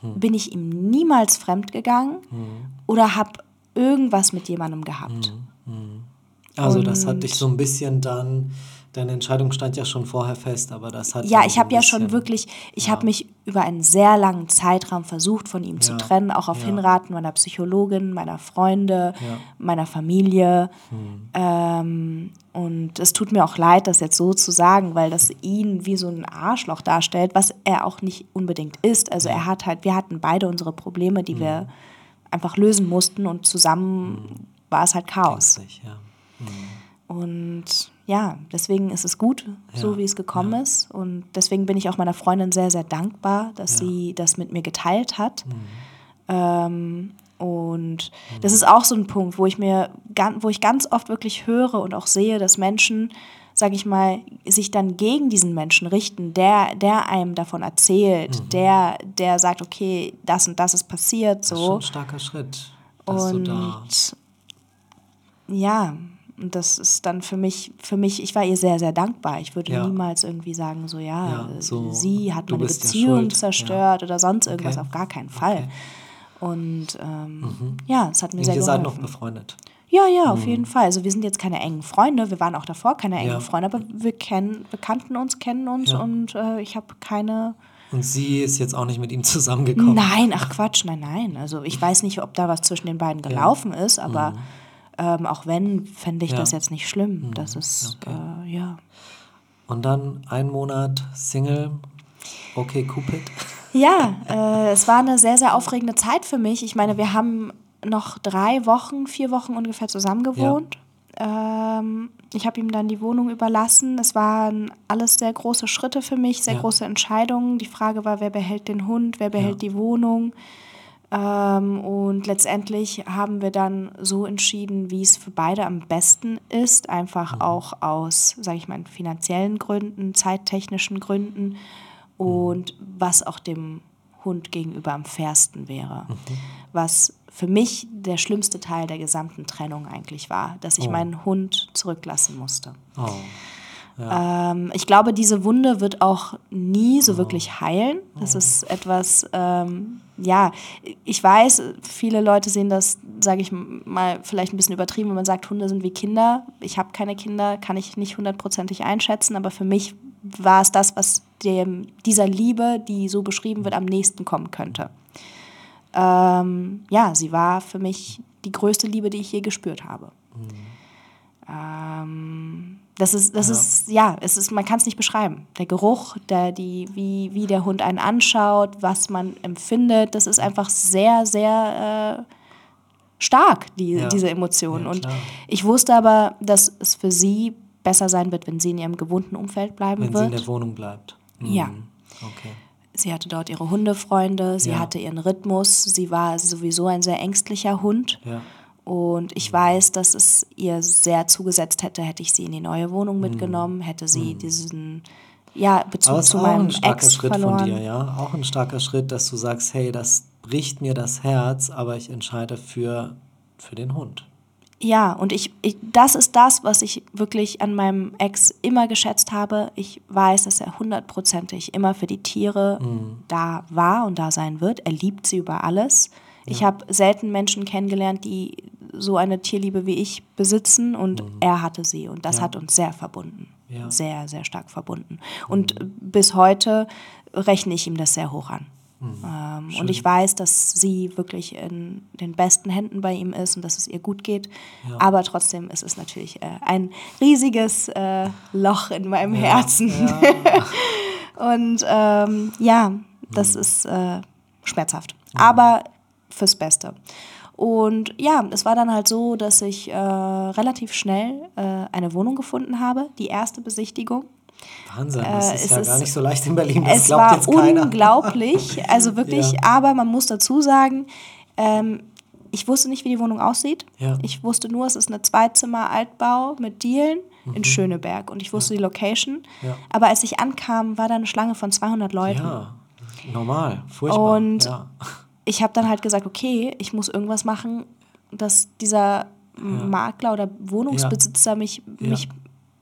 hm. bin ich ihm niemals fremd gegangen hm. oder habe irgendwas mit jemandem gehabt. Mhm. mhm. Also das hat dich so ein bisschen dann, deine Entscheidung stand ja schon vorher fest, aber das hat... Ja, ich habe ja schon wirklich, ich ja. habe mich über einen sehr langen Zeitraum versucht, von ihm ja. zu trennen, auch auf ja. Hinraten meiner Psychologin, meiner Freunde, meiner Familie. Hm. Ähm, und es tut mir auch leid, das jetzt so zu sagen, weil das ihn wie so ein Arschloch darstellt, was er auch nicht unbedingt ist. Also er hat halt, wir hatten beide unsere Probleme, die hm. wir einfach lösen mussten und zusammen mhm. war es halt Chaos. Sich, ja. Mhm. Und ja, deswegen ist es gut, ja. so wie es gekommen ja. ist. Und deswegen bin ich auch meiner Freundin sehr, sehr dankbar, dass ja. sie das mit mir geteilt hat. Mhm. Ähm, und das ist auch so ein Punkt, wo ich mir, wo ich ganz oft wirklich höre und auch sehe, dass Menschen sage ich mal, sich dann gegen diesen Menschen richten, der, der einem davon erzählt, mhm. der, der sagt, okay, das und das ist passiert. So. Das ist schon ein starker Schritt. und da ja, und das ist dann für mich, für mich, ich war ihr sehr, sehr dankbar. Ich würde ja. niemals irgendwie sagen, so ja, ja so, sie hat meine Beziehung ja zerstört oder sonst irgendwas, okay. auf gar keinen Fall. Okay. Und ähm, mhm. ja, es hat mir und sehr ihr geholfen. Ihr seid noch befreundet. Ja, ja, auf mhm. jeden Fall. Also wir sind jetzt keine engen Freunde, wir waren auch davor keine engen ja. Freunde, aber wir kennen, wir kannten uns, kennen uns ja. und äh, ich habe keine. Und sie ist jetzt auch nicht mit ihm zusammengekommen. Nein, ach Quatsch, nein, nein. Also ich weiß nicht, ob da was zwischen den beiden gelaufen ja. ist, aber mhm. ähm, auch wenn, fände ich das jetzt nicht schlimm. Mhm. Das ist, okay. äh, ja. Und dann ein Monat Single, okay, Cupid. Ja, äh, es war eine sehr, sehr aufregende Zeit für mich. Ich meine, wir haben noch drei Wochen, vier Wochen ungefähr zusammen gewohnt. Ja. Ähm, ich habe ihm dann die Wohnung überlassen. Es waren alles sehr große Schritte für mich, sehr ja. große Entscheidungen. Die Frage war, wer behält den Hund, wer behält ja. die Wohnung. Ähm, und letztendlich haben wir dann so entschieden, wie es für beide am besten ist, einfach mhm. auch aus, sage ich mal, finanziellen Gründen, zeittechnischen Gründen mhm. und was auch dem Hund gegenüber am fairsten wäre. Mhm. Was für mich der schlimmste Teil der gesamten Trennung eigentlich war, dass ich oh. meinen Hund zurücklassen musste. Oh. Ja. Ähm, ich glaube, diese Wunde wird auch nie so oh. wirklich heilen. Das oh. ist etwas, ähm, ja, ich weiß, viele Leute sehen das, sage ich mal, vielleicht ein bisschen übertrieben, wenn man sagt, Hunde sind wie Kinder. Ich habe keine Kinder, kann ich nicht hundertprozentig einschätzen, aber für mich war es das, was dem, dieser Liebe, die so beschrieben wird, am nächsten kommen könnte ähm, ja, sie war für mich die größte Liebe, die ich je gespürt habe. Mhm. Ähm, Das ist, das ja. ist, ja, es ist, man kann es nicht beschreiben. Der Geruch, der, die, wie, wie der Hund einen anschaut, was man empfindet, das ist einfach sehr, sehr äh, stark, die, ja. diese Emotionen. Ja, und ich wusste aber, dass es für sie besser sein wird, wenn sie in ihrem gewohnten Umfeld bleiben wenn wird. Wenn sie in der Wohnung bleibt. Mhm. Ja. Okay. Sie hatte dort ihre Hundefreunde, sie hatte ihren Rhythmus, sie war sowieso ein sehr ängstlicher Hund. Ja. Und ich weiß, dass es ihr sehr zugesetzt hätte, hätte ich sie in die neue Wohnung mhm. mitgenommen, hätte sie mhm. diesen ja, Bezug Aber zu auch meinem ein starker Ex Schritt verloren. von dir, ja. Auch ein starker Schritt, dass du sagst, hey, das bricht mir das Herz, aber ich entscheide für, für den Hund. Ja, und ich, ich, das ist das, was ich wirklich an meinem Ex immer geschätzt habe. Ich weiß, dass er hundertprozentig immer für die Tiere mhm. da war und da sein wird. Er liebt sie über alles. Ja. Ich habe selten Menschen kennengelernt, die so eine Tierliebe wie ich besitzen und mhm. er hatte sie und das ja. hat uns sehr verbunden. Ja. Sehr, sehr stark verbunden. Und mhm. bis heute rechne ich ihm das sehr hoch an. Mhm. Ähm, und ich weiß, dass sie wirklich in den besten Händen bei ihm ist und dass es ihr gut geht. Ja. Aber trotzdem ist es natürlich äh, ein riesiges äh, Loch in meinem ja. Herzen. Ja. *laughs* und ähm, ja, das mhm. ist äh, schmerzhaft. Mhm. Aber fürs Beste. Und ja, es war dann halt so, dass ich äh, relativ schnell äh, eine Wohnung gefunden habe, die erste Besichtigung. Wahnsinn, das äh, ist ja gar nicht so leicht in Berlin. Das es glaubt war jetzt keiner. unglaublich, also *laughs* wirklich. Ja. Aber man muss dazu sagen, ähm, ich wusste nicht, wie die Wohnung aussieht. Ja. Ich wusste nur, es ist eine Zweizimmer-Altbau mit Dielen mhm. in Schöneberg und ich wusste ja. die Location. Aber als ich ankam, war da eine Schlange von 200 Leuten. Ja, normal, furchtbar. Und ich habe dann halt gesagt, okay, ich muss irgendwas machen, dass dieser. Makler oder Wohnungsbesitzer mich, mich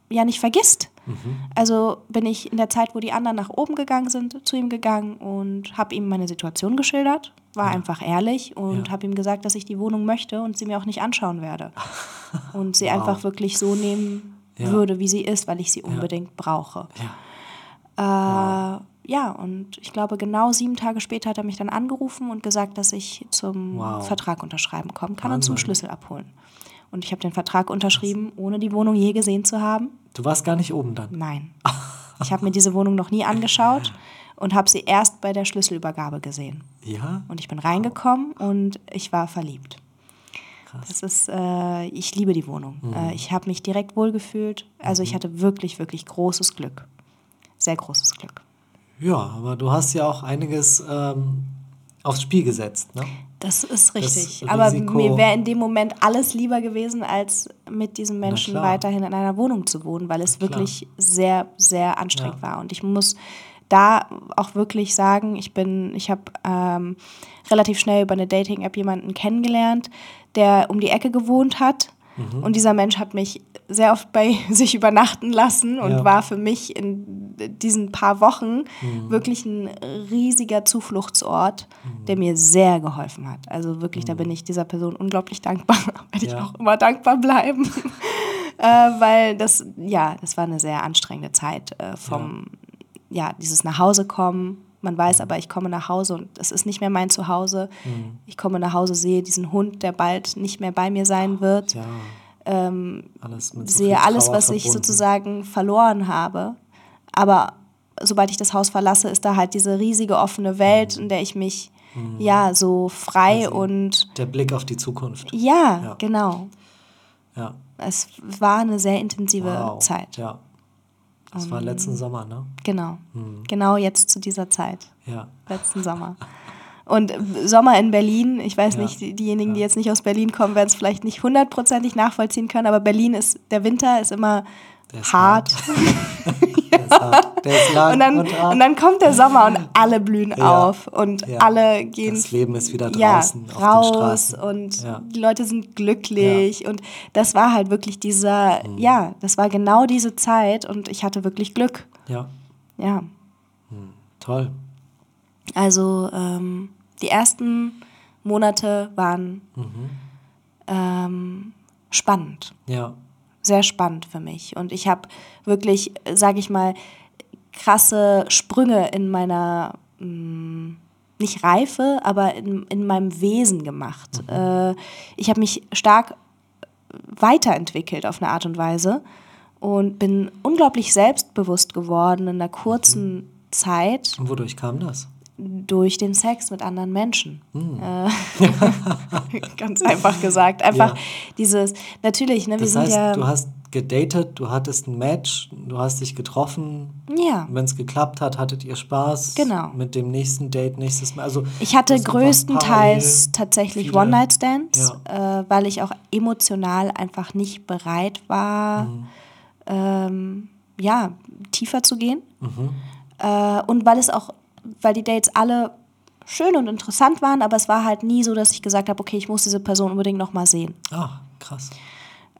ja. nicht vergisst. Mhm. Also bin ich in der Zeit, wo die anderen nach oben gegangen sind, zu ihm gegangen und habe ihm meine Situation geschildert, war einfach ehrlich und habe ihm gesagt, dass ich die Wohnung möchte und sie mir auch nicht anschauen werde. *laughs* und sie wow. einfach wirklich so nehmen würde, wie sie ist, weil ich sie unbedingt brauche. Äh, wow ja, und ich glaube, genau sieben Tage später hat er mich dann angerufen und gesagt, dass ich zum wow. Vertrag unterschreiben kommen kann Wahnsinn. und zum Schlüssel abholen. Und ich habe den Vertrag unterschrieben, ohne die Wohnung je gesehen zu haben. Du warst gar nicht oben dann? Nein. *laughs* Ich habe mir diese Wohnung noch nie angeschaut und habe sie erst bei der Schlüsselübergabe gesehen. Ja. Und ich bin reingekommen und ich war verliebt. Krass. Das ist, äh, ich liebe die Wohnung. Mhm. Äh, ich habe mich direkt wohlgefühlt. Also ich mhm. hatte wirklich, wirklich großes Glück. Sehr großes Glück. Ja, aber du hast ja auch einiges ähm, aufs Spiel gesetzt, ne? Das ist richtig. Das aber mir wäre in dem Moment alles lieber gewesen, als mit diesem Menschen weiterhin in einer Wohnung zu wohnen, weil es wirklich sehr, sehr anstrengend ja. war. Und ich muss da auch wirklich sagen, ich bin, ich habe ähm, relativ schnell über eine Dating-App jemanden kennengelernt, der um die Ecke gewohnt hat Mhm. Und dieser Mensch hat mich sehr oft bei *laughs* sich übernachten lassen und ja. war für mich in diesen paar Wochen mhm. wirklich ein riesiger Zufluchtsort, mhm. der mir sehr geholfen hat. Also wirklich, da mhm. bin ich dieser Person unglaublich dankbar. *laughs* Werde ja. ich auch immer dankbar bleiben. *laughs* äh, weil das, ja, das war eine sehr anstrengende Zeit äh, vom, ja. ja, dieses kommen. Man weiß aber, ich komme nach Hause und es ist nicht mehr mein Zuhause. Mhm. Ich komme nach Hause, sehe diesen Hund, der bald nicht mehr bei mir sein wird. Ja. Ähm, alles so sehe alles, was verbunden. ich sozusagen verloren habe. Aber sobald ich das Haus verlasse, ist da halt diese riesige offene Welt, mhm. in der ich mich mhm. ja so frei also und. Der Blick auf die Zukunft. Ja, ja. genau. Ja. Es war eine sehr intensive wow. Zeit. Ja. Das um, war letzten Sommer, ne? Genau. Mhm. Genau jetzt zu dieser Zeit. Ja. Letzten Sommer. *laughs* Und Sommer in Berlin, ich weiß ja. nicht, diejenigen, die jetzt nicht aus Berlin kommen, werden es vielleicht nicht hundertprozentig nachvollziehen können, aber Berlin ist, der Winter ist immer ist hart. *laughs* *laughs* der ist hart. Der ist lang und dann, und, und, dann kommt der Sommer und alle blühen ja. auf und ja. alle gehen. Das Leben ist wieder draußen. Ja, raus und die Leute sind glücklich. Und das war halt wirklich dieser, mhm. ja, das war genau diese Zeit und ich hatte wirklich Glück. Ja. Ja. Mhm. Toll. Also ähm, die ersten Monate waren mhm. ähm, spannend. Ja sehr spannend für mich. Und ich habe wirklich, sage ich mal, krasse Sprünge in meiner, mh, mm, nicht Reife, aber in, in meinem Wesen gemacht. Mhm. Äh, ich habe mich stark weiterentwickelt auf eine Art und Weise. und bin unglaublich selbstbewusst geworden in einer kurzen mhm. Zeit. Und wodurch kam das? Durch den Sex mit anderen Menschen. Mhm. Äh, *laughs* ganz einfach gesagt. Einfach ja. dieses, natürlich, ne, wir das sind heißt, ja. Du hast gedatet, du hattest ein Match, du hast dich getroffen. Ja. Wenn es geklappt hat, hattet ihr Spaß. Genau. Mit dem nächsten Date nächstes Mal. Also, ich hatte größtenteils tatsächlich One-Night-Stands, ja. äh, weil ich auch emotional einfach nicht bereit war, mhm. ähm, ja, tiefer zu gehen. Mhm. Äh, und weil es auch, weil die Dates alle schön und interessant waren, aber es war halt nie so, dass ich gesagt habe, okay, ich muss diese Person unbedingt nochmal sehen. Ah, krass.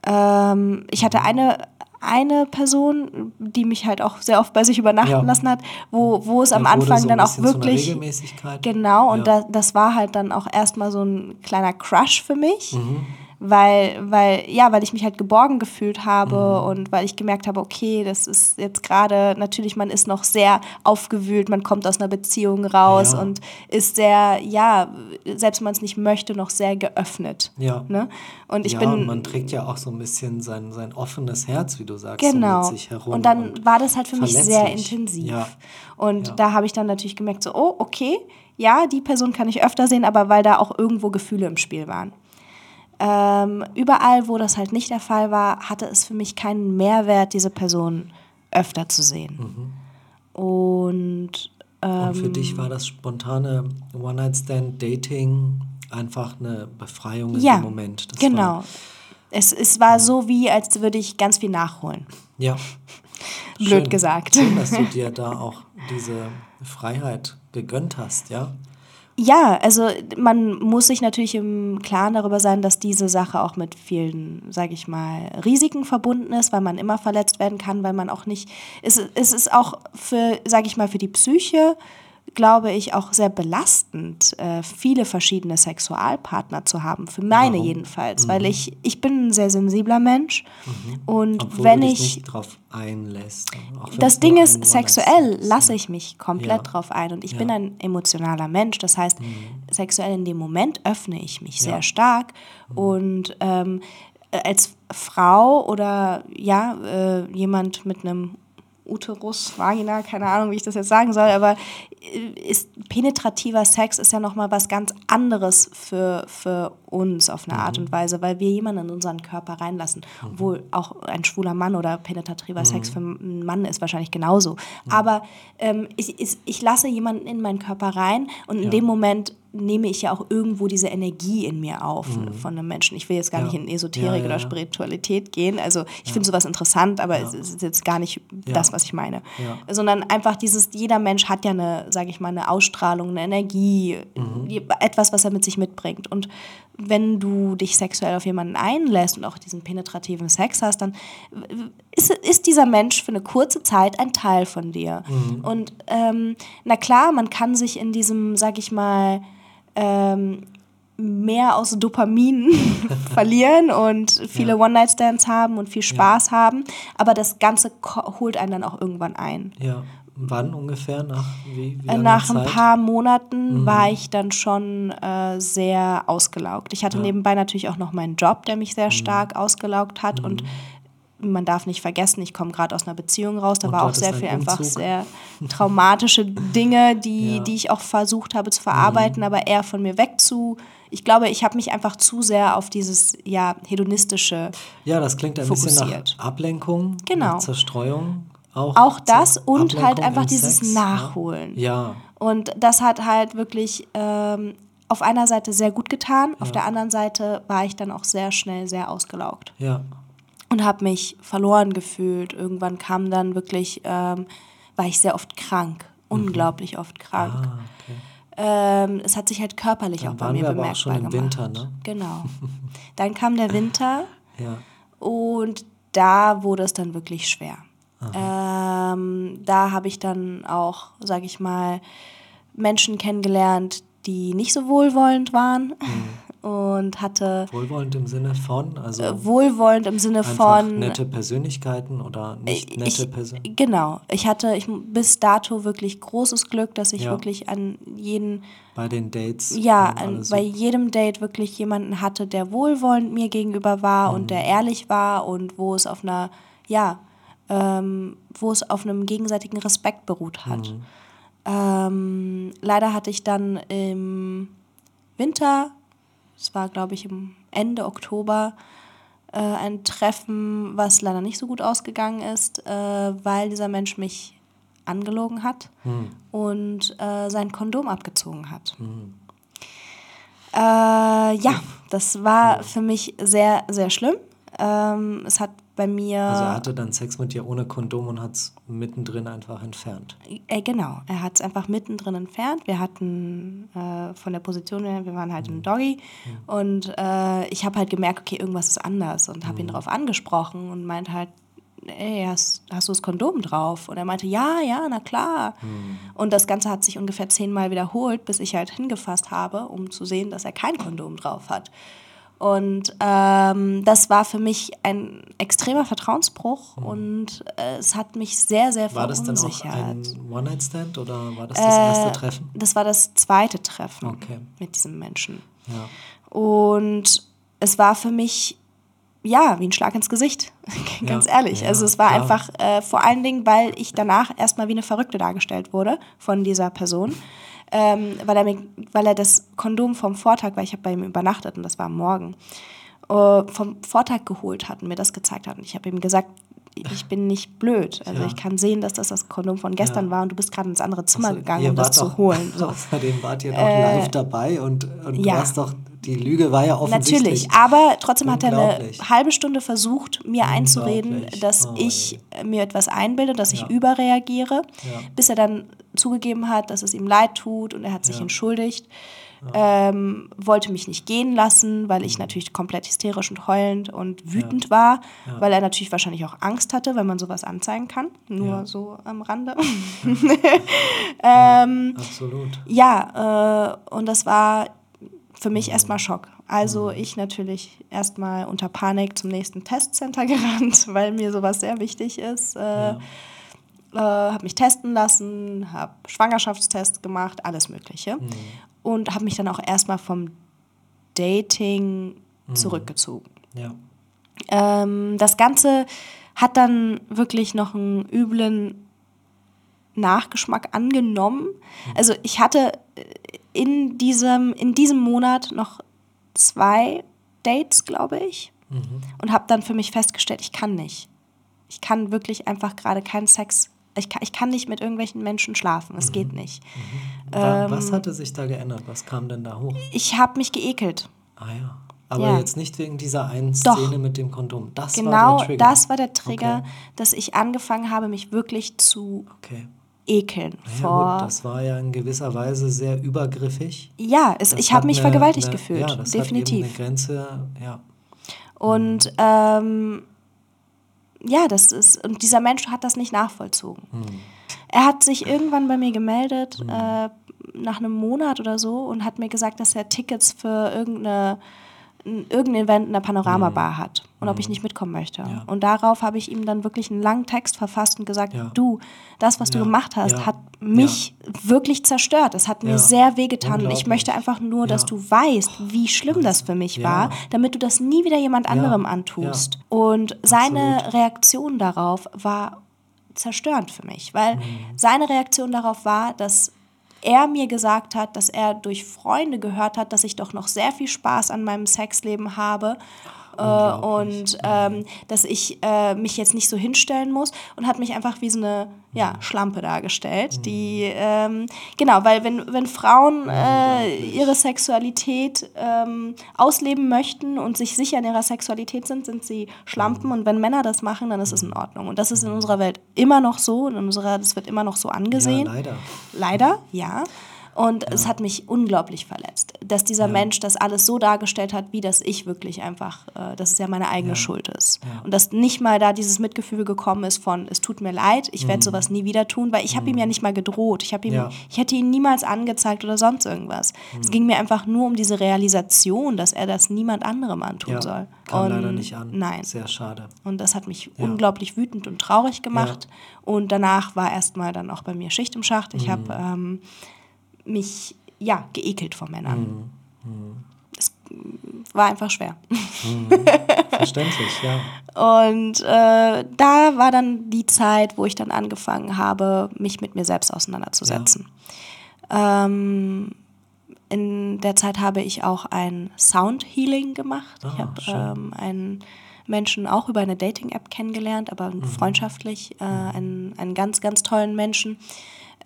Ähm, ich hatte eine, eine Person, die mich halt auch sehr oft bei sich übernachten ja. lassen hat, wo, wo es am Anfang so dann auch wirklich. Genau, und ja. da, das war halt dann auch erstmal so ein kleiner Crush für mich. Mhm weil, weil, ja, weil ich mich halt geborgen gefühlt habe mhm. und weil ich gemerkt habe, okay, das ist jetzt gerade, natürlich, man ist noch sehr aufgewühlt, man kommt aus einer Beziehung raus ja. und ist sehr, ja, selbst wenn man es nicht möchte, noch sehr geöffnet. Ja. Ne? Und ich ja, bin. Und man trägt ja auch so ein bisschen sein, sein offenes Herz, wie du sagst, genau. so mit sich herum. Und dann und war das halt für mich sehr intensiv. Ja. Und da habe ich dann natürlich gemerkt, so, oh, okay, ja, die Person kann ich öfter sehen, aber weil da auch irgendwo Gefühle im Spiel waren. Ähm, überall, wo das halt nicht der Fall war, hatte es für mich keinen Mehrwert, diese Person öfter zu sehen. Mhm. Und, ähm, Und für dich war das spontane One-Night-Stand-Dating einfach eine Befreiung ja, dem Moment. Das genau. War, es, es war so wie, als würde ich ganz viel nachholen. Ja. *laughs* Blöd schön, gesagt. Schön, dass du dir da auch diese Freiheit gegönnt hast, ja. Ja, also man muss sich natürlich im Klaren darüber sein, dass diese Sache auch mit vielen, sage ich mal, Risiken verbunden ist, weil man immer verletzt werden kann, weil man auch nicht, es, es ist auch für, sage ich mal, für die Psyche glaube ich, auch sehr belastend, äh, viele verschiedene Sexualpartner zu haben. Für meine Warum? jedenfalls, mhm. weil ich, ich bin ein sehr sensibler Mensch. Mhm. Und Obwohl wenn ich. Nicht drauf einlässt. Das Ding ist, sexuell lasse ich mich komplett ja. drauf ein. Und ich ja. bin ein emotionaler Mensch. Das heißt, mhm. sexuell in dem Moment öffne ich mich ja. sehr stark. Mhm. Und ähm, als Frau oder ja, äh, jemand mit einem Uterus, Vagina, keine Ahnung, wie ich das jetzt sagen soll, aber äh, ist, penetrativer Sex ist ja nochmal was ganz anderes für, für uns auf eine mhm. Art und Weise, weil wir jemanden in unseren Körper reinlassen. Mhm. Obwohl auch ein schwuler Mann oder penetrativer mhm. Sex für einen Mann ist wahrscheinlich genauso. Mhm. Aber ähm, ich, ich, ich lasse jemanden in meinen Körper rein und in ja. dem Moment nehme ich ja auch irgendwo diese Energie in mir auf mhm. von einem Menschen. Ich will jetzt gar ja. nicht in Esoterik ja, ja, oder Spiritualität gehen. Also ich finde sowas interessant, aber es ist jetzt gar nicht das, was ich meine. Sondern einfach dieses, jeder Mensch hat ja eine, sage ich mal, eine Ausstrahlung, eine Energie, mhm. etwas, was er mit sich mitbringt. Und wenn du dich sexuell auf jemanden einlässt und auch diesen penetrativen Sex hast, dann ist, ist dieser Mensch für eine kurze Zeit ein Teil von dir. Mhm. Und ähm, na klar, man kann sich in diesem, sag ich mal, ähm, mehr aus Dopamin *laughs* verlieren und viele ja. One-Night-Stands haben und viel Spaß ja. haben. Aber das Ganze holt einen dann auch irgendwann ein. Ja. Wann ungefähr? Nach, wie, wie Nach ein paar Monaten mhm. war ich dann schon äh, sehr ausgelaugt. Ich hatte ja. nebenbei natürlich auch noch meinen Job, der mich sehr mhm. stark ausgelaugt hat. Mhm. Und man darf nicht vergessen, ich komme gerade aus einer Beziehung raus, da und war auch sehr viel Umzug. einfach sehr *laughs* traumatische Dinge, die, ja. die ich auch versucht habe zu verarbeiten, mhm. aber eher von mir weg zu. Ich glaube, ich habe mich einfach zu sehr auf dieses ja, hedonistische. Ja, das klingt ein fokussiert. bisschen nach Ablenkung, genau. nach Zerstreuung. Auch, auch das und Ablenkung halt einfach dieses Sex, Nachholen. Ja. ja. Und das hat halt wirklich ähm, auf einer Seite sehr gut getan, auf der anderen Seite war ich dann auch sehr schnell sehr ausgelaugt. Ja und habe mich verloren gefühlt. Irgendwann kam dann wirklich, ähm, war ich sehr oft krank, mhm. unglaublich oft krank. Ah, okay. ähm, es hat sich halt körperlich dann auch bei mir wir bemerkbar aber auch schon im gemacht. Winter, ne? Genau. Dann kam der Winter *laughs* ja. und da wurde es dann wirklich schwer. Ähm, da habe ich dann auch, sage ich mal, Menschen kennengelernt, die nicht so wohlwollend waren. Mhm *laughs* und hatte. Wohlwollend im Sinne von? Also äh, wohlwollend im Sinne von. Nette Persönlichkeiten oder nicht nette Persönlichkeiten? Genau. Ich hatte ich, bis dato wirklich großes Glück, dass ich ja. wirklich an jeden. Bei den Dates? Ja, an, so. bei jedem Date wirklich jemanden hatte, der wohlwollend mir gegenüber war mhm. und der ehrlich war und wo es auf einer, ja, ähm, wo es auf einem gegenseitigen Respekt beruht hat. Mhm. Ähm, leider hatte ich dann im Winter, es war glaube ich im Ende Oktober, äh, ein Treffen, was leider nicht so gut ausgegangen ist, äh, weil dieser Mensch mich angelogen hat mhm. und äh, sein Kondom abgezogen hat. Mhm. ja, das war für mich sehr, sehr schlimm. Ähm, es hat bei mir. Also er hatte dann Sex mit dir ohne Kondom und hat es mittendrin einfach entfernt. Äh, genau, er hat es einfach mittendrin entfernt. Wir hatten äh, von der Position her, wir waren halt mhm. im Doggy mhm. und äh, ich habe halt gemerkt, okay, irgendwas ist anders und habe mhm. ihn darauf angesprochen und meinte halt, ey, hast, hast du das Kondom drauf? Und er meinte, ja, ja, na klar. Mhm. Und das Ganze hat sich ungefähr zehnmal wiederholt, bis ich halt hingefasst habe, um zu sehen, dass er kein Kondom drauf hat. Und ähm, das war für mich ein extremer Vertrauensbruch mhm. und äh, es hat mich sehr, sehr verunsichert. War das dann auch ein One-Night-Stand oder war das das äh, erste Treffen? Das war das zweite Treffen okay. mit diesem Menschen. Ja. Und es war für mich, ja, wie ein Schlag ins Gesicht, *laughs* ganz ja, ehrlich. Ja, also es war klar. einfach äh, vor allen Dingen, weil ich danach erstmal wie eine Verrückte dargestellt wurde von dieser Person ähm, weil, er mir, weil er das Kondom vom Vortag, weil ich habe bei ihm übernachtet und das war am Morgen, äh, vom Vortag geholt hat und mir das gezeigt hat. Und ich habe ihm gesagt, ich bin nicht blöd. Also ja. ich kann sehen, dass das das Kondom von gestern ja. war und du bist gerade ins andere Zimmer also, gegangen, um das zu holen. *laughs* So. Außerdem wart ihr noch äh, live dabei und, und ja. du hast doch die Lüge war ja offensichtlich. Natürlich, aber trotzdem hat er eine halbe Stunde versucht, mir einzureden, dass oh, ich ey. mir etwas einbilde, dass ja. ich überreagiere, ja. bis er dann zugegeben hat, dass es ihm leid tut und er hat sich ja. entschuldigt. Ähm, wollte mich nicht gehen lassen, weil ich mhm. natürlich komplett hysterisch und heulend und wütend war, weil er natürlich wahrscheinlich auch Angst hatte, weil man sowas anzeigen kann. Nur so am Rande. *laughs* *laughs* ähm, absolut. Ja, äh, und das war für mich erstmal Schock. Also mhm. ich natürlich erstmal unter Panik zum nächsten Testcenter *laughs* gerannt, weil mir sowas sehr wichtig ist. Äh, ja. äh, habe mich testen lassen, habe Schwangerschaftstests gemacht, alles Mögliche. Mhm. Und habe mich dann auch erstmal vom Dating mhm. zurückgezogen. Ja. Ähm, das Ganze hat dann wirklich noch einen üblen Nachgeschmack angenommen. Also ich hatte äh, in diesem, in diesem Monat noch zwei Dates, glaube ich. Mhm. Und habe dann für mich festgestellt, ich kann nicht. Ich kann wirklich einfach gerade keinen Sex. Ich kann, ich kann nicht mit irgendwelchen Menschen schlafen. Es mhm. geht nicht. Mhm. Ähm, was hatte sich da geändert? Was kam denn da hoch? Ich habe mich geekelt. Ah ja. Aber ja. jetzt nicht wegen dieser einen Szene Doch. mit dem Kondom. Das genau, war der Trigger. das war der Trigger, okay. dass ich angefangen habe, mich wirklich zu okay ekeln ja, vor. Gut, das war ja in gewisser Weise sehr übergriffig. Ja, es, ich habe mich eine, vergewaltigt eine, gefühlt, ja, das definitiv. Hat eben eine Grenze, ja. Und mhm. ähm, ja, das ist, und dieser Mensch hat das nicht nachvollzogen. Mhm. Er hat sich irgendwann bei mir gemeldet, mhm. äh, nach einem Monat oder so, und hat mir gesagt, dass er Tickets für irgendeine irgendein Event in der Panoramabar mhm. hat und mhm. ob ich mhm. nicht mitkommen möchte. Ja. Und darauf habe ich ihm dann wirklich einen langen Text verfasst und gesagt, ja. du, das, was ja. du gemacht hast, hat mich wirklich zerstört. Es hat mir sehr wehgetan und ich möchte einfach nur, dass du weißt, wie schlimm das für mich war, damit du das nie wieder jemand anderem antust. Und seine Absolut. Reaktion darauf war zerstörend für mich, weil mhm. seine Reaktion darauf war, dass er mir gesagt hat, dass er durch Freunde gehört hat, dass ich doch noch sehr viel Spaß an meinem Sexleben habe äh, und ähm, dass ich äh, mich jetzt nicht so hinstellen muss und hat mich einfach wie so eine ja, Schlampe dargestellt, die ähm, genau, weil wenn, wenn Frauen äh, ihre Sexualität ähm, ausleben möchten und sich sicher in ihrer Sexualität sind, sind sie Schlampen. Und wenn Männer das machen, dann ist es in Ordnung. Und das ist in unserer Welt immer noch so, in unserer, das wird immer noch so angesehen. Ja, leider. Leider, ja. Und ja. es hat mich unglaublich verletzt, dass dieser ja. Mensch das alles so dargestellt hat, wie das ich wirklich einfach, äh, dass es ja meine eigene ja. Schuld ist. Und dass nicht mal da dieses Mitgefühl gekommen ist von, es tut mir leid, ich werde mhm. sowas nie wieder tun, weil ich habe mhm. ihm ja nicht mal gedroht. Ich, ihm, ich hätte ihn niemals angezeigt oder sonst irgendwas. Mhm. Es ging mir einfach nur um diese Realisation, dass er das niemand anderem antun soll. Kam und leider nicht an. Nein. Sehr schade. Und das hat mich unglaublich wütend und traurig gemacht. Und danach war erstmal dann auch bei mir Schicht im Schacht. Ich mhm. habe ähm, mich ja geekelt vor Männern. Mhm. Mhm. Es war einfach schwer. Mhm. Verständlich, ja. *laughs* Und äh, da war dann die Zeit, wo ich dann angefangen habe, mich mit mir selbst auseinanderzusetzen. Ja. Ähm, in der Zeit habe ich auch ein Sound Healing gemacht. Ah, ich habe ähm, einen Menschen auch über eine Dating-App kennengelernt, aber mhm. freundschaftlich, äh, einen, einen ganz, ganz tollen Menschen,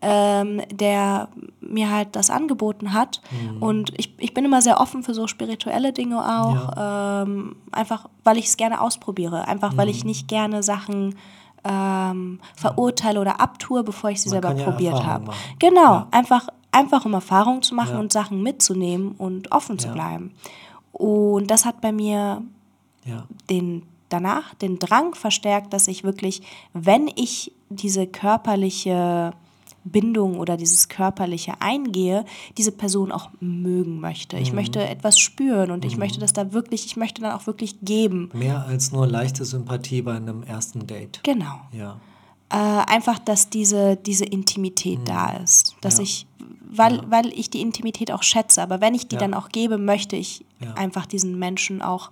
ähm, der mir halt das angeboten hat. Mhm. Und ich, ich bin immer sehr offen für so spirituelle Dinge auch, ja. ähm, einfach weil ich es gerne ausprobiere, einfach mhm. weil ich mhm. nicht gerne Sachen ähm, verurteile oder abtue, bevor ich sie Man selber probiert ja habe. Genau, ja. einfach einfach um Erfahrung zu machen und Sachen mitzunehmen und offen zu bleiben. Und das hat bei mir den danach den Drang verstärkt, dass ich wirklich, wenn ich diese körperliche Bindung oder dieses körperliche eingehe, diese Person auch mögen möchte. Ich mhm. möchte etwas spüren und mhm. ich möchte das da wirklich, ich möchte dann auch wirklich geben. Mehr als nur leichte Sympathie bei einem ersten Date. Genau. Ja. Äh, einfach, dass diese, diese Intimität mhm. da ist. Dass ja. ich, weil, ja. weil ich die Intimität auch schätze, aber wenn ich die ja. dann auch gebe, möchte ich einfach diesen Menschen auch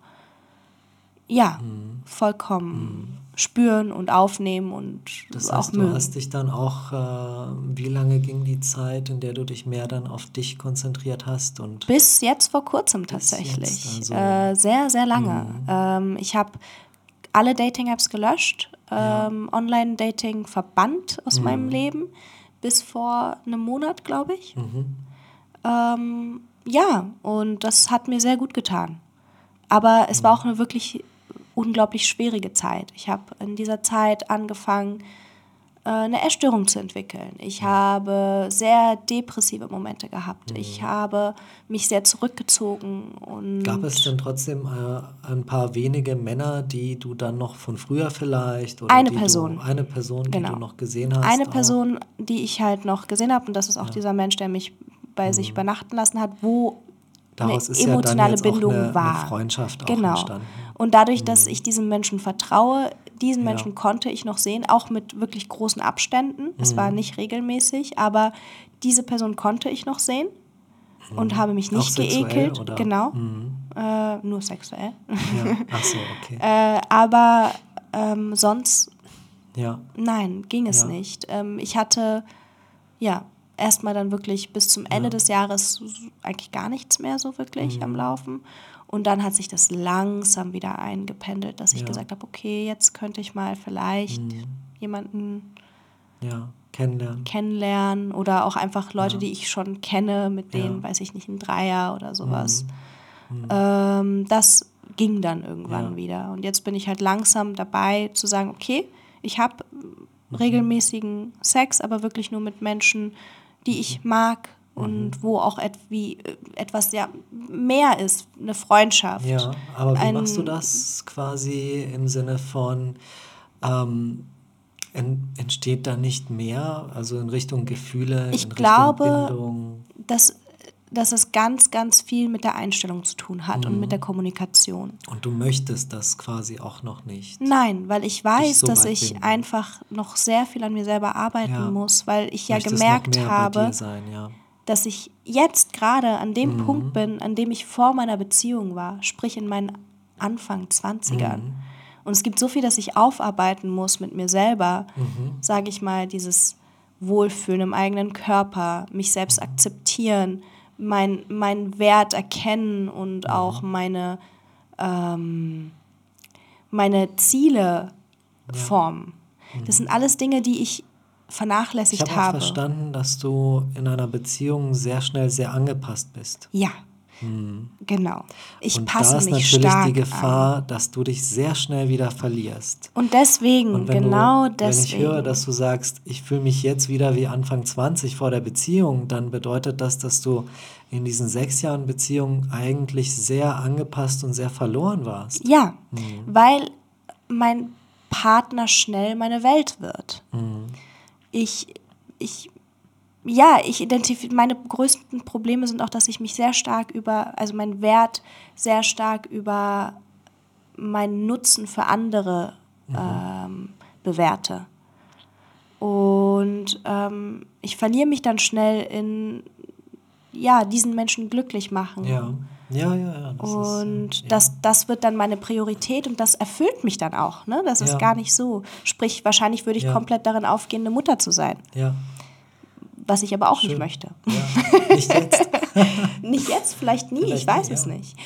ja, mhm. vollkommen mhm. spüren und aufnehmen und das heißt, auch mögen. Du hast dich dann auch, äh, wie lange ging die Zeit, in der du dich mehr dann auf dich konzentriert hast? Und Bis jetzt vor kurzem tatsächlich. Also äh, sehr, sehr lange. Mhm. Ähm, ich habe alle Dating-Apps gelöscht, ähm, ja. Online-Dating verbannt aus mhm. meinem Leben, bis vor einem Monat, glaube ich. Mhm. Ähm, ja, und das hat mir sehr gut getan. Aber es war mhm. auch eine wirklich unglaublich schwierige Zeit. Ich habe in dieser Zeit angefangen, äh, eine Essstörung zu entwickeln. Ich habe sehr depressive Momente gehabt. Mhm. Ich habe mich sehr zurückgezogen. Und Gab es denn trotzdem äh, ein paar wenige Männer, die du dann noch von früher vielleicht? Oder eine Person. Du, eine Person, genau. die du genau. noch gesehen hast? Eine auch? Person, die ich halt noch gesehen habe. Und das ist auch ja. dieser Mensch, der mich bei mhm. sich übernachten lassen hat, wo Daraus eine emotionale ja Bindung eine, war. Eine Freundschaft genau. entstanden. Und dadurch, dass mhm. ich diesem Menschen vertraue, diesen Menschen ja. konnte ich noch sehen, auch mit wirklich großen Abständen. Mhm. Es war mhm. nicht regelmäßig, aber diese Person konnte ich noch sehen mhm. und habe mich nicht geekelt. Oder? Genau. Mhm. Äh, nur sexuell. Ja. *laughs* Ach so, okay. äh, aber ähm, sonst, ja. nein, ging es ja. nicht. Ähm, ich hatte, ja, erstmal dann wirklich bis zum Ende des Jahres eigentlich gar nichts mehr so wirklich mhm. am Laufen. Und dann hat sich das langsam wieder eingependelt, dass ich ja. gesagt habe, okay, jetzt könnte ich mal vielleicht mhm. jemanden ja, kennenlernen. kennenlernen oder auch einfach Leute, ja. die ich schon kenne, mit denen, weiß ich nicht, ein Dreier oder sowas. Mhm. mhm. Ähm, das ging dann irgendwann wieder. Und jetzt bin ich halt langsam dabei zu sagen, okay, ich habe mhm. regelmäßigen Sex, aber wirklich nur mit Menschen, die ich mag, und mhm. wo auch et wie, äh, etwas ja mehr ist, eine Freundschaft. Ja, aber wie Ein, machst du das quasi im Sinne von, ähm, entsteht da nicht mehr, also in Richtung Gefühle, ich in glaube, Richtung Bindung? Dass, dass es ganz, ganz viel mit der Einstellung zu tun hat mhm. und mit der Kommunikation. Und du möchtest das quasi auch noch nicht? Nein, weil ich weiß, so dass ich bin. einfach noch sehr viel an mir selber arbeiten ja. muss, weil ich ja Möchtest gemerkt habe, sein, ja dass ich jetzt gerade an dem mhm. Punkt bin, an dem ich vor meiner Beziehung war, sprich in meinen Anfang 20ern. Mhm. Und es gibt so viel, das ich aufarbeiten muss mit mir selber, mhm. sage ich mal, dieses Wohlfühlen im eigenen Körper, mich selbst mhm. akzeptieren, mein, meinen Wert erkennen und mhm. auch meine, ähm, meine Ziele ja. formen. Das mhm. sind alles Dinge, die ich vernachlässigt ich hab habe. Ich habe verstanden, dass du in einer Beziehung sehr schnell sehr angepasst bist. Ja. Hm. Genau. Ich und passe da ist mich natürlich stark die Gefahr, an. dass du dich sehr schnell wieder verlierst. Und deswegen, und genau du, deswegen. Wenn ich höre, dass du sagst, ich fühle mich jetzt wieder wie Anfang 20 vor der Beziehung, dann bedeutet das, dass du in diesen sechs Jahren Beziehung eigentlich sehr angepasst und sehr verloren warst. Ja, hm. weil mein Partner schnell meine Welt wird. Hm ich, ich, ja, ich identifiziere, meine größten Probleme sind auch, dass ich mich sehr stark über, also mein Wert sehr stark über meinen Nutzen für andere mhm. ähm, bewerte. Und ähm, ich verliere mich dann schnell in, ja, diesen Menschen glücklich machen. Ja, Ja, ja, ja. Das und ist, ja. das, das wird dann meine Priorität und das erfüllt mich dann auch. Ne? Das ist ja. gar nicht so. Sprich, wahrscheinlich würde ich komplett darin aufgehen, eine Mutter zu sein. Ja. Was ich aber auch Schön. nicht möchte. Ja. *laughs* Nicht jetzt. *laughs* nicht jetzt, vielleicht nie, vielleicht ich weiß nie, es nicht.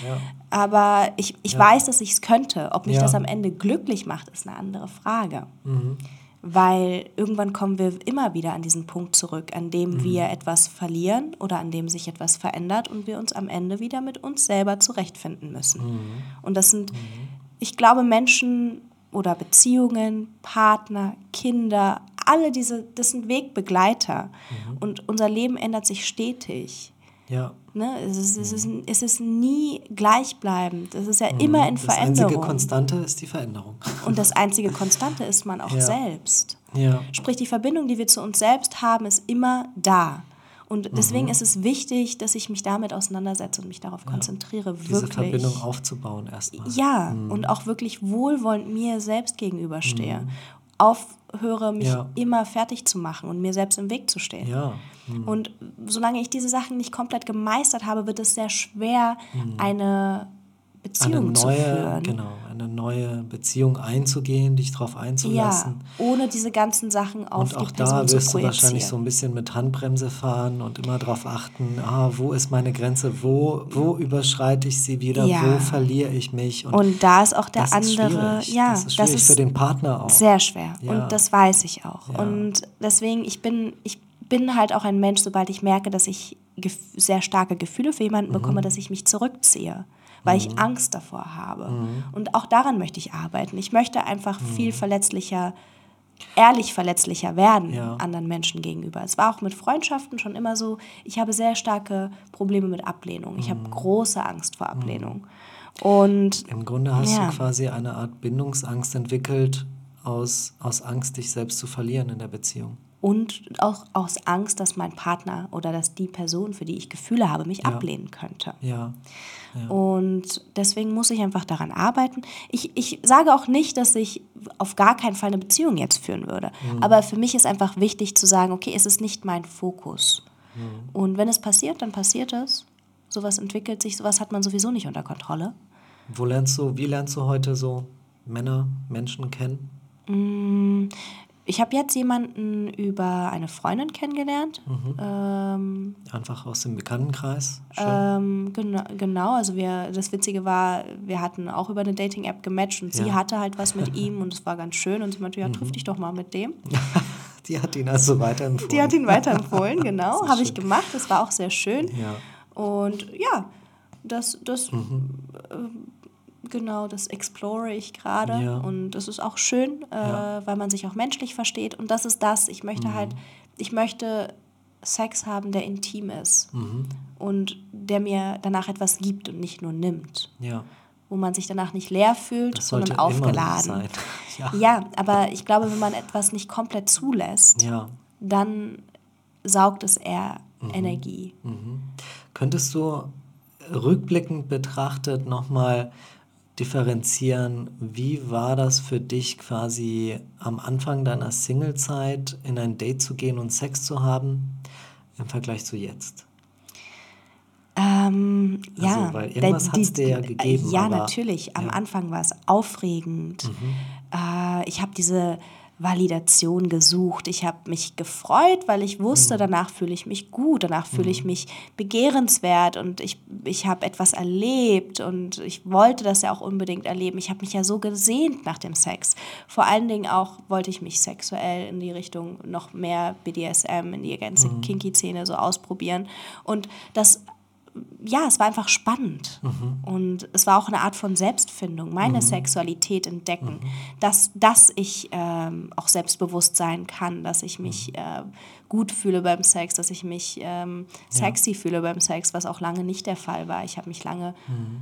Aber ich, ich weiß, dass ich es könnte. Ob mich das am Ende glücklich macht, ist eine andere Frage. Mhm weil irgendwann kommen wir immer wieder an diesen Punkt zurück, an dem mhm. wir etwas verlieren oder an dem sich etwas verändert und wir uns am Ende wieder mit uns selber zurechtfinden müssen. Mhm. Und das sind, mhm. ich glaube, Menschen oder Beziehungen, Partner, Kinder, alle diese, das sind Wegbegleiter. Mhm. Und unser Leben ändert sich stetig. Ja. Ne? Es, ist, es, ist, es ist nie gleichbleibend. Es ist ja mhm. immer in Veränderung. Das einzige Konstante ist die Veränderung. Und das *laughs* einzige Konstante ist man auch ja. selbst. Ja. Sprich, die Verbindung, die wir zu uns selbst haben, ist immer da. Und deswegen mhm. ist es wichtig, dass ich mich damit auseinandersetze und mich darauf ja. konzentriere, Diese wirklich. Diese Verbindung aufzubauen erstmal. Ja, mhm. und auch wirklich wohlwollend mir selbst gegenüberstehe. Mhm aufhöre, mich ja. immer fertig zu machen und mir selbst im Weg zu stehen. Ja. Mhm. Und solange ich diese Sachen nicht komplett gemeistert habe, wird es sehr schwer, mhm. eine Beziehung eine neue, zu führen. Genau, eine neue Beziehung einzugehen, dich darauf einzulassen. Ja, ohne diese ganzen Sachen auf und auch die Person da wirst du wahrscheinlich so ein bisschen mit Handbremse fahren und immer darauf achten, ah, wo ist meine Grenze, wo, wo überschreite ich sie wieder, ja. wo verliere ich mich. Und, und da ist auch der andere, ist ja, das ist das ist für den Partner auch. Sehr schwer ja. und das weiß ich auch. Ja. Und deswegen, ich bin, ich bin halt auch ein Mensch, sobald ich merke, dass ich sehr starke Gefühle für jemanden mhm. bekomme, dass ich mich zurückziehe weil mhm. ich Angst davor habe. Mhm. Und auch daran möchte ich arbeiten. Ich möchte einfach mhm. viel verletzlicher, ehrlich verletzlicher werden ja. anderen Menschen gegenüber. Es war auch mit Freundschaften schon immer so, ich habe sehr starke Probleme mit Ablehnung. Ich habe mhm. große Angst vor Ablehnung. Und im Grunde hast ja. du quasi eine Art Bindungsangst entwickelt aus, aus Angst, dich selbst zu verlieren in der Beziehung und auch aus Angst, dass mein Partner oder dass die Person, für die ich Gefühle habe, mich ja. ablehnen könnte. Ja. ja. Und deswegen muss ich einfach daran arbeiten. Ich, ich sage auch nicht, dass ich auf gar keinen Fall eine Beziehung jetzt führen würde. Mhm. Aber für mich ist einfach wichtig zu sagen, okay, es ist nicht mein Fokus. Mhm. Und wenn es passiert, dann passiert es. Sowas entwickelt sich, sowas hat man sowieso nicht unter Kontrolle. Wo lernst du, wie lernst du heute so Männer, Menschen kennen? Mm, ich habe jetzt jemanden über eine Freundin kennengelernt. Mhm. Ähm, Einfach aus dem Bekanntenkreis? Ähm, genau, genau, also wir, das Witzige war, wir hatten auch über eine Dating-App gematcht und ja. sie hatte halt was mit *laughs* ihm und es war ganz schön und sie meinte, ja, triff mhm. dich doch mal mit dem. *laughs* Die hat ihn also weiterempfohlen. Die hat ihn weiterempfohlen, *laughs* genau. Habe ich gemacht. Das war auch sehr schön. Ja. Und ja, das, das mhm. Genau, das explore ich gerade ja. und das ist auch schön, äh, ja. weil man sich auch menschlich versteht und das ist das. Ich möchte mhm. halt, ich möchte Sex haben, der intim ist mhm. und der mir danach etwas gibt und nicht nur nimmt. Ja. Wo man sich danach nicht leer fühlt, sondern aufgeladen. *laughs* Ja. ja, aber ich glaube, wenn man etwas nicht komplett zulässt, ja. dann saugt es eher mhm. Energie. Mhm. Könntest du rückblickend betrachtet nochmal differenzieren, wie war das für dich quasi am Anfang deiner Singlezeit in ein Date zu gehen und Sex zu haben im Vergleich zu jetzt? Ähm, also, ja, weil irgendwas hat es dir ja gegeben. Ja, natürlich. Am ja. Anfang war es aufregend. Mhm. Äh, ich habe diese Validation gesucht. Ich habe mich gefreut, weil ich wusste, mhm. danach fühle ich mich gut, danach fühle ich mhm. mich begehrenswert und ich, ich habe etwas erlebt und ich wollte das ja auch unbedingt erleben. Ich habe mich ja so gesehnt nach dem Sex. Vor allen Dingen auch wollte ich mich sexuell in die Richtung noch mehr BDSM, in die ganze mhm. Kinky-Szene so ausprobieren. Und das ja, es war einfach spannend. Mhm. Und es war auch eine Art von Selbstfindung, meine mhm. Sexualität entdecken, mhm. dass, dass ich ähm, auch selbstbewusst sein kann, dass ich mich mhm. äh, gut fühle beim Sex, dass ich mich ähm, sexy ja. fühle beim Sex, was auch lange nicht der Fall war. Ich habe mich lange mhm.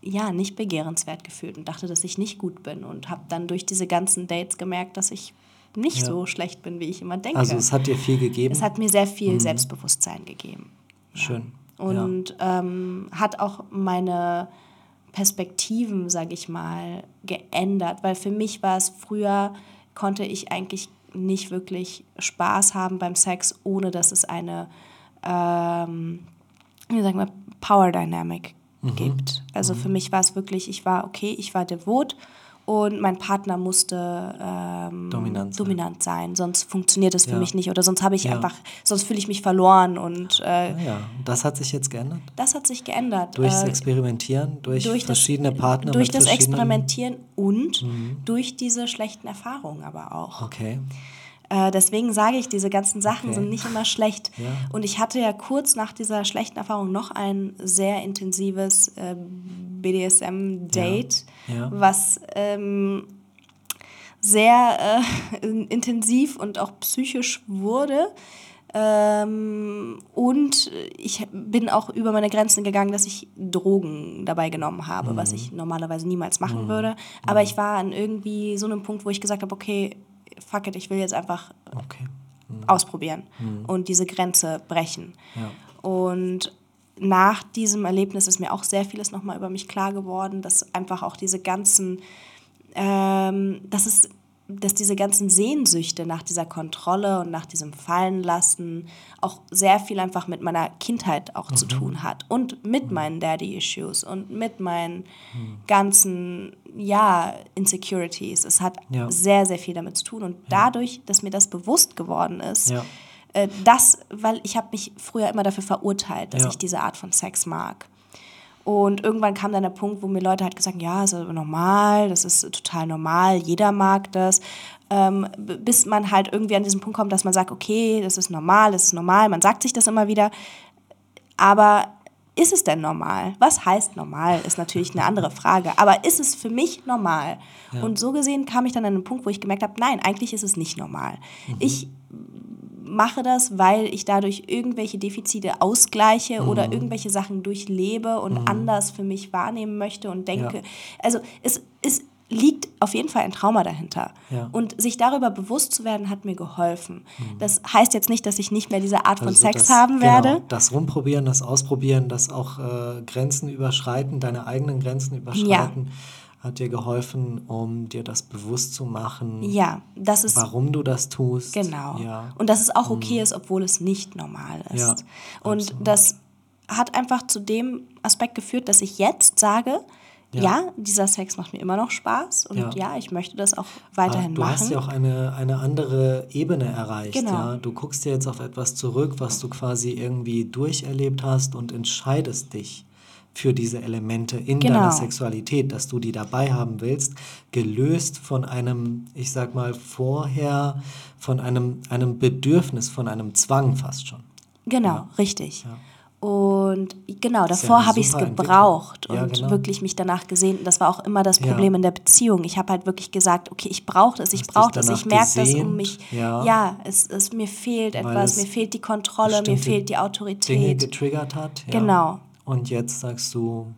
ja nicht begehrenswert gefühlt und dachte, dass ich nicht gut bin und habe dann durch diese ganzen Dates gemerkt, dass ich nicht ja. so schlecht bin, wie ich immer denke. Also es hat dir viel gegeben? Es hat mir sehr viel mhm. Selbstbewusstsein gegeben. Schön und ja. ähm, hat auch meine Perspektiven, sage ich mal, geändert, weil für mich war es früher, konnte ich eigentlich nicht wirklich Spaß haben beim Sex, ohne dass es eine, ähm, wie sagen wir, Power Dynamic mhm. gibt. Also mhm. für mich war es wirklich, ich war okay, ich war devot und mein Partner musste ähm, dominant, sein. dominant, sein. sonst funktioniert das für ja. mich nicht oder sonst habe ich ja. einfach, sonst fühle ich mich verloren und äh, ja, ja, das hat sich jetzt geändert. Das hat sich geändert. Durchs äh, Experimentieren, durch, durch verschiedene das, Partner. Durch das Experimentieren und mhm. durch diese schlechten Erfahrungen aber auch. Okay. Äh, deswegen sage ich, diese ganzen Sachen okay. sind nicht immer schlecht. Ja. Und ich hatte ja kurz nach dieser schlechten Erfahrung noch ein sehr intensives äh, BDSM-Date, ja. ja. was ähm, sehr äh, intensiv und auch psychisch wurde. Ähm, und ich bin auch über meine Grenzen gegangen, dass ich Drogen dabei genommen habe, mhm. was ich normalerweise niemals machen mhm. würde. Aber mhm. ich war an irgendwie so einem Punkt, wo ich gesagt habe, okay, fuck it, ich will jetzt einfach okay. mhm. ausprobieren mhm. und diese Grenze brechen. Ja. Und nach diesem Erlebnis ist mir auch sehr vieles nochmal über mich klar geworden, dass einfach auch diese ganzen, ähm, dass es dass diese ganzen Sehnsüchte nach dieser Kontrolle und nach diesem Fallenlassen auch sehr viel einfach mit meiner Kindheit auch mhm. zu tun hat und mit mhm. meinen Daddy-Issues und mit meinen mhm. ganzen, ja, Insecurities. Es hat ja. sehr, sehr viel damit zu tun und ja. dadurch, dass mir das bewusst geworden ist, ja. äh, das, weil ich habe mich früher immer dafür verurteilt, dass ich diese Art von Sex mag. Und irgendwann kam dann der Punkt, wo mir Leute halt gesagt haben, ja, ist normal, das ist total normal, jeder mag das. Ähm, bis man halt irgendwie an diesen Punkt kommt, dass man sagt, okay, das ist normal, das ist normal, man sagt sich das immer wieder. Aber ist es denn normal? Was heißt normal, ist natürlich eine andere Frage. Aber ist es für mich normal? Ja. Und so gesehen kam ich dann an einen Punkt, wo ich gemerkt habe, nein, eigentlich ist es nicht normal. Mhm. Ich mache das, weil ich dadurch irgendwelche Defizite ausgleiche mhm. oder irgendwelche Sachen durchlebe und mhm. anders für mich wahrnehmen möchte und denke. Ja. Also es, es liegt auf jeden Fall ein Trauma dahinter. Ja. Und sich darüber bewusst zu werden, hat mir geholfen. Mhm. Das heißt jetzt nicht, dass ich nicht mehr diese Art also von Sex das, haben genau, werde. Das Rumprobieren, das Ausprobieren, das auch äh, Grenzen überschreiten, deine eigenen Grenzen überschreiten. Ja hat dir geholfen, um dir das bewusst zu machen, ja, das ist, warum du das tust. Genau. Ja. Und dass es auch okay mhm. ist, obwohl es nicht normal ist. Ja, und absolut. das hat einfach zu dem Aspekt geführt, dass ich jetzt sage, ja. ja. dieser Sex macht mir immer noch Spaß und ja, ja ich möchte das auch weiterhin du machen. Du hast ja auch eine, eine andere Ebene erreicht. Genau. Ja? Du guckst dir jetzt auf etwas zurück, was du quasi irgendwie durcherlebt hast und entscheidest dich für diese Elemente in genau. deiner Sexualität, dass du die dabei haben willst, gelöst von einem, ich sag mal, vorher, von einem, einem Bedürfnis, von einem Zwang fast schon. Genau, ja. richtig. Ja. Und genau, davor ja habe ich es gebraucht und ja, genau. wirklich mich danach gesehen. Das war auch immer das Problem ja. in der Beziehung. Ich habe halt wirklich gesagt, okay, ich brauche das, ich brauche das, ich merke das um mich. Ja, ja es, es, mir fehlt Weil etwas, mir fehlt die Kontrolle, mir fehlt die Autorität. Dinge getriggert hat. Genau. Und jetzt sagst du,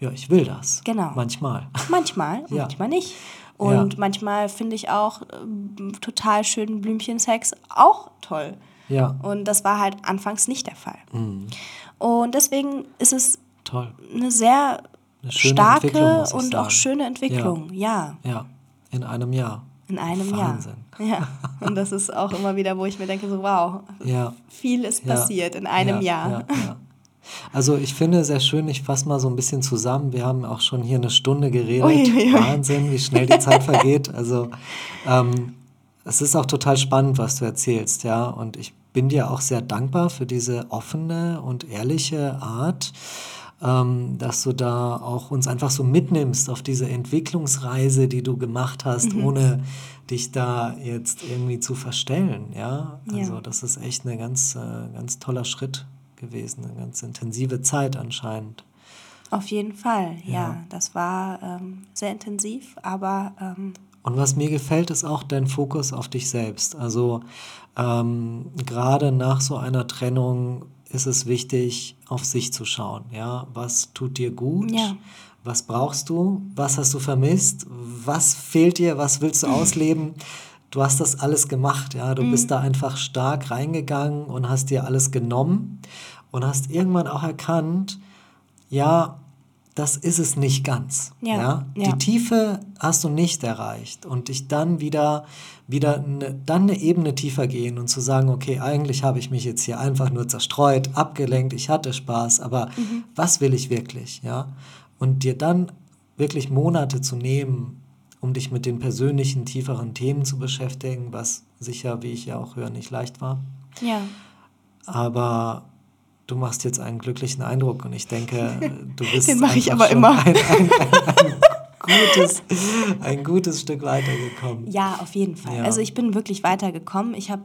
ja, ich will das. Genau. Manchmal. Manchmal, *laughs* ja. manchmal nicht. Und ja. manchmal finde ich auch äh, total schönen Blümchensex auch toll. Ja. Und das war halt anfangs nicht der Fall. Mhm. Und deswegen ist es toll. eine sehr eine starke und sagen. auch schöne Entwicklung. Ja. ja. Ja, in einem Jahr. In einem Wahnsinn. Jahr. *laughs* Ja. Und das ist auch immer wieder, wo ich mir denke, so wow, viel ist passiert in einem Jahr. Ja, ja. Also ich finde sehr schön, ich fasse mal so ein bisschen zusammen. Wir haben auch schon hier eine Stunde geredet. Uiuiui. Wahnsinn, wie schnell die Zeit vergeht. Also ähm, es ist auch total spannend, was du erzählst, ja. Und ich bin dir auch sehr dankbar für diese offene und ehrliche Art, ähm, dass du da auch uns einfach so mitnimmst auf diese Entwicklungsreise, die du gemacht hast, mhm. ohne dich da jetzt irgendwie zu verstellen, ja. Also ja. das ist echt ein ganz, äh, ganz toller Schritt gewesen, eine ganz intensive Zeit anscheinend. Auf jeden Fall, ja. ja das war ähm, sehr intensiv, aber... Ähm und was mir gefällt, ist auch dein Fokus auf dich selbst. Also ähm, gerade nach so einer Trennung ist es wichtig, auf sich zu schauen. Ja, was tut dir gut? Ja. Was brauchst du? Was hast du vermisst? Was fehlt dir? Was willst du ausleben? *laughs* du hast das alles gemacht, ja. Du mhm. bist da einfach stark reingegangen und hast dir alles genommen und hast irgendwann auch erkannt, ja, das ist es nicht ganz. Ja, ja? ja. Die Tiefe hast du nicht erreicht und dich dann wieder, wieder ne, dann eine Ebene tiefer gehen und zu sagen, okay, eigentlich habe ich mich jetzt hier einfach nur zerstreut, abgelenkt, ich hatte Spaß, aber mhm. was will ich wirklich, ja? Und dir dann wirklich Monate zu nehmen, um dich mit den persönlichen, tieferen Themen zu beschäftigen, was sicher, wie ich ja auch höre, nicht leicht war. Ja. Aber du machst jetzt einen glücklichen Eindruck und ich denke, du *laughs* bist Den mache ich aber immer. Ein, ein, ein, gutes, ein gutes Stück weitergekommen. Ja, auf jeden Fall. Ja. Also ich bin wirklich weitergekommen. Ich habe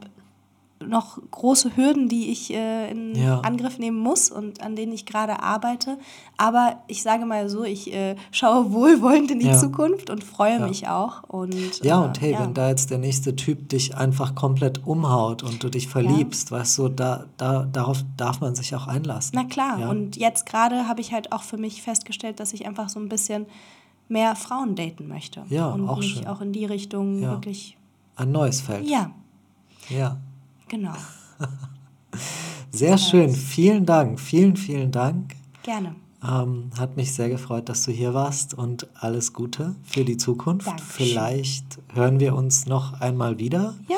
noch große Hürden, die ich äh, in ja. Angriff nehmen muss und an denen ich gerade arbeite. Aber ich sage mal so, ich äh, schaue *laughs* wohlwollend in die ja. Zukunft und freue ja. mich auch. Und, ja, und hey, wenn da jetzt der nächste Typ dich einfach komplett umhaut und du dich verliebst, weißt du, da, da, darauf darf man sich auch einlassen. Na klar, und jetzt gerade habe ich halt auch für mich festgestellt, dass ich einfach so ein bisschen mehr Frauen daten möchte. Ja, und auch mich schön. auch in die Richtung wirklich. Ein neues Feld. Ja. Ja. Genau. *laughs* Sehr schön. Vielen Dank. Vielen, vielen Dank. Gerne. Ähm, hat mich sehr gefreut, dass du hier warst und alles Gute für die Zukunft. Dankeschön. Vielleicht hören wir uns noch einmal wieder. Ja.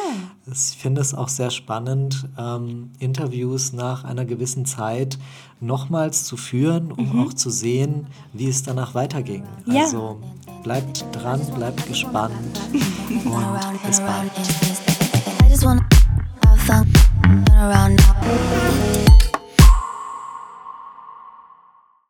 Ich finde es auch sehr spannend, ähm, Interviews nach einer gewissen Zeit nochmals zu führen, um mhm. auch zu sehen, wie es danach weiterging. Ja. Also bleibt dran, bleibt gespannt *laughs* und bis bald. around now.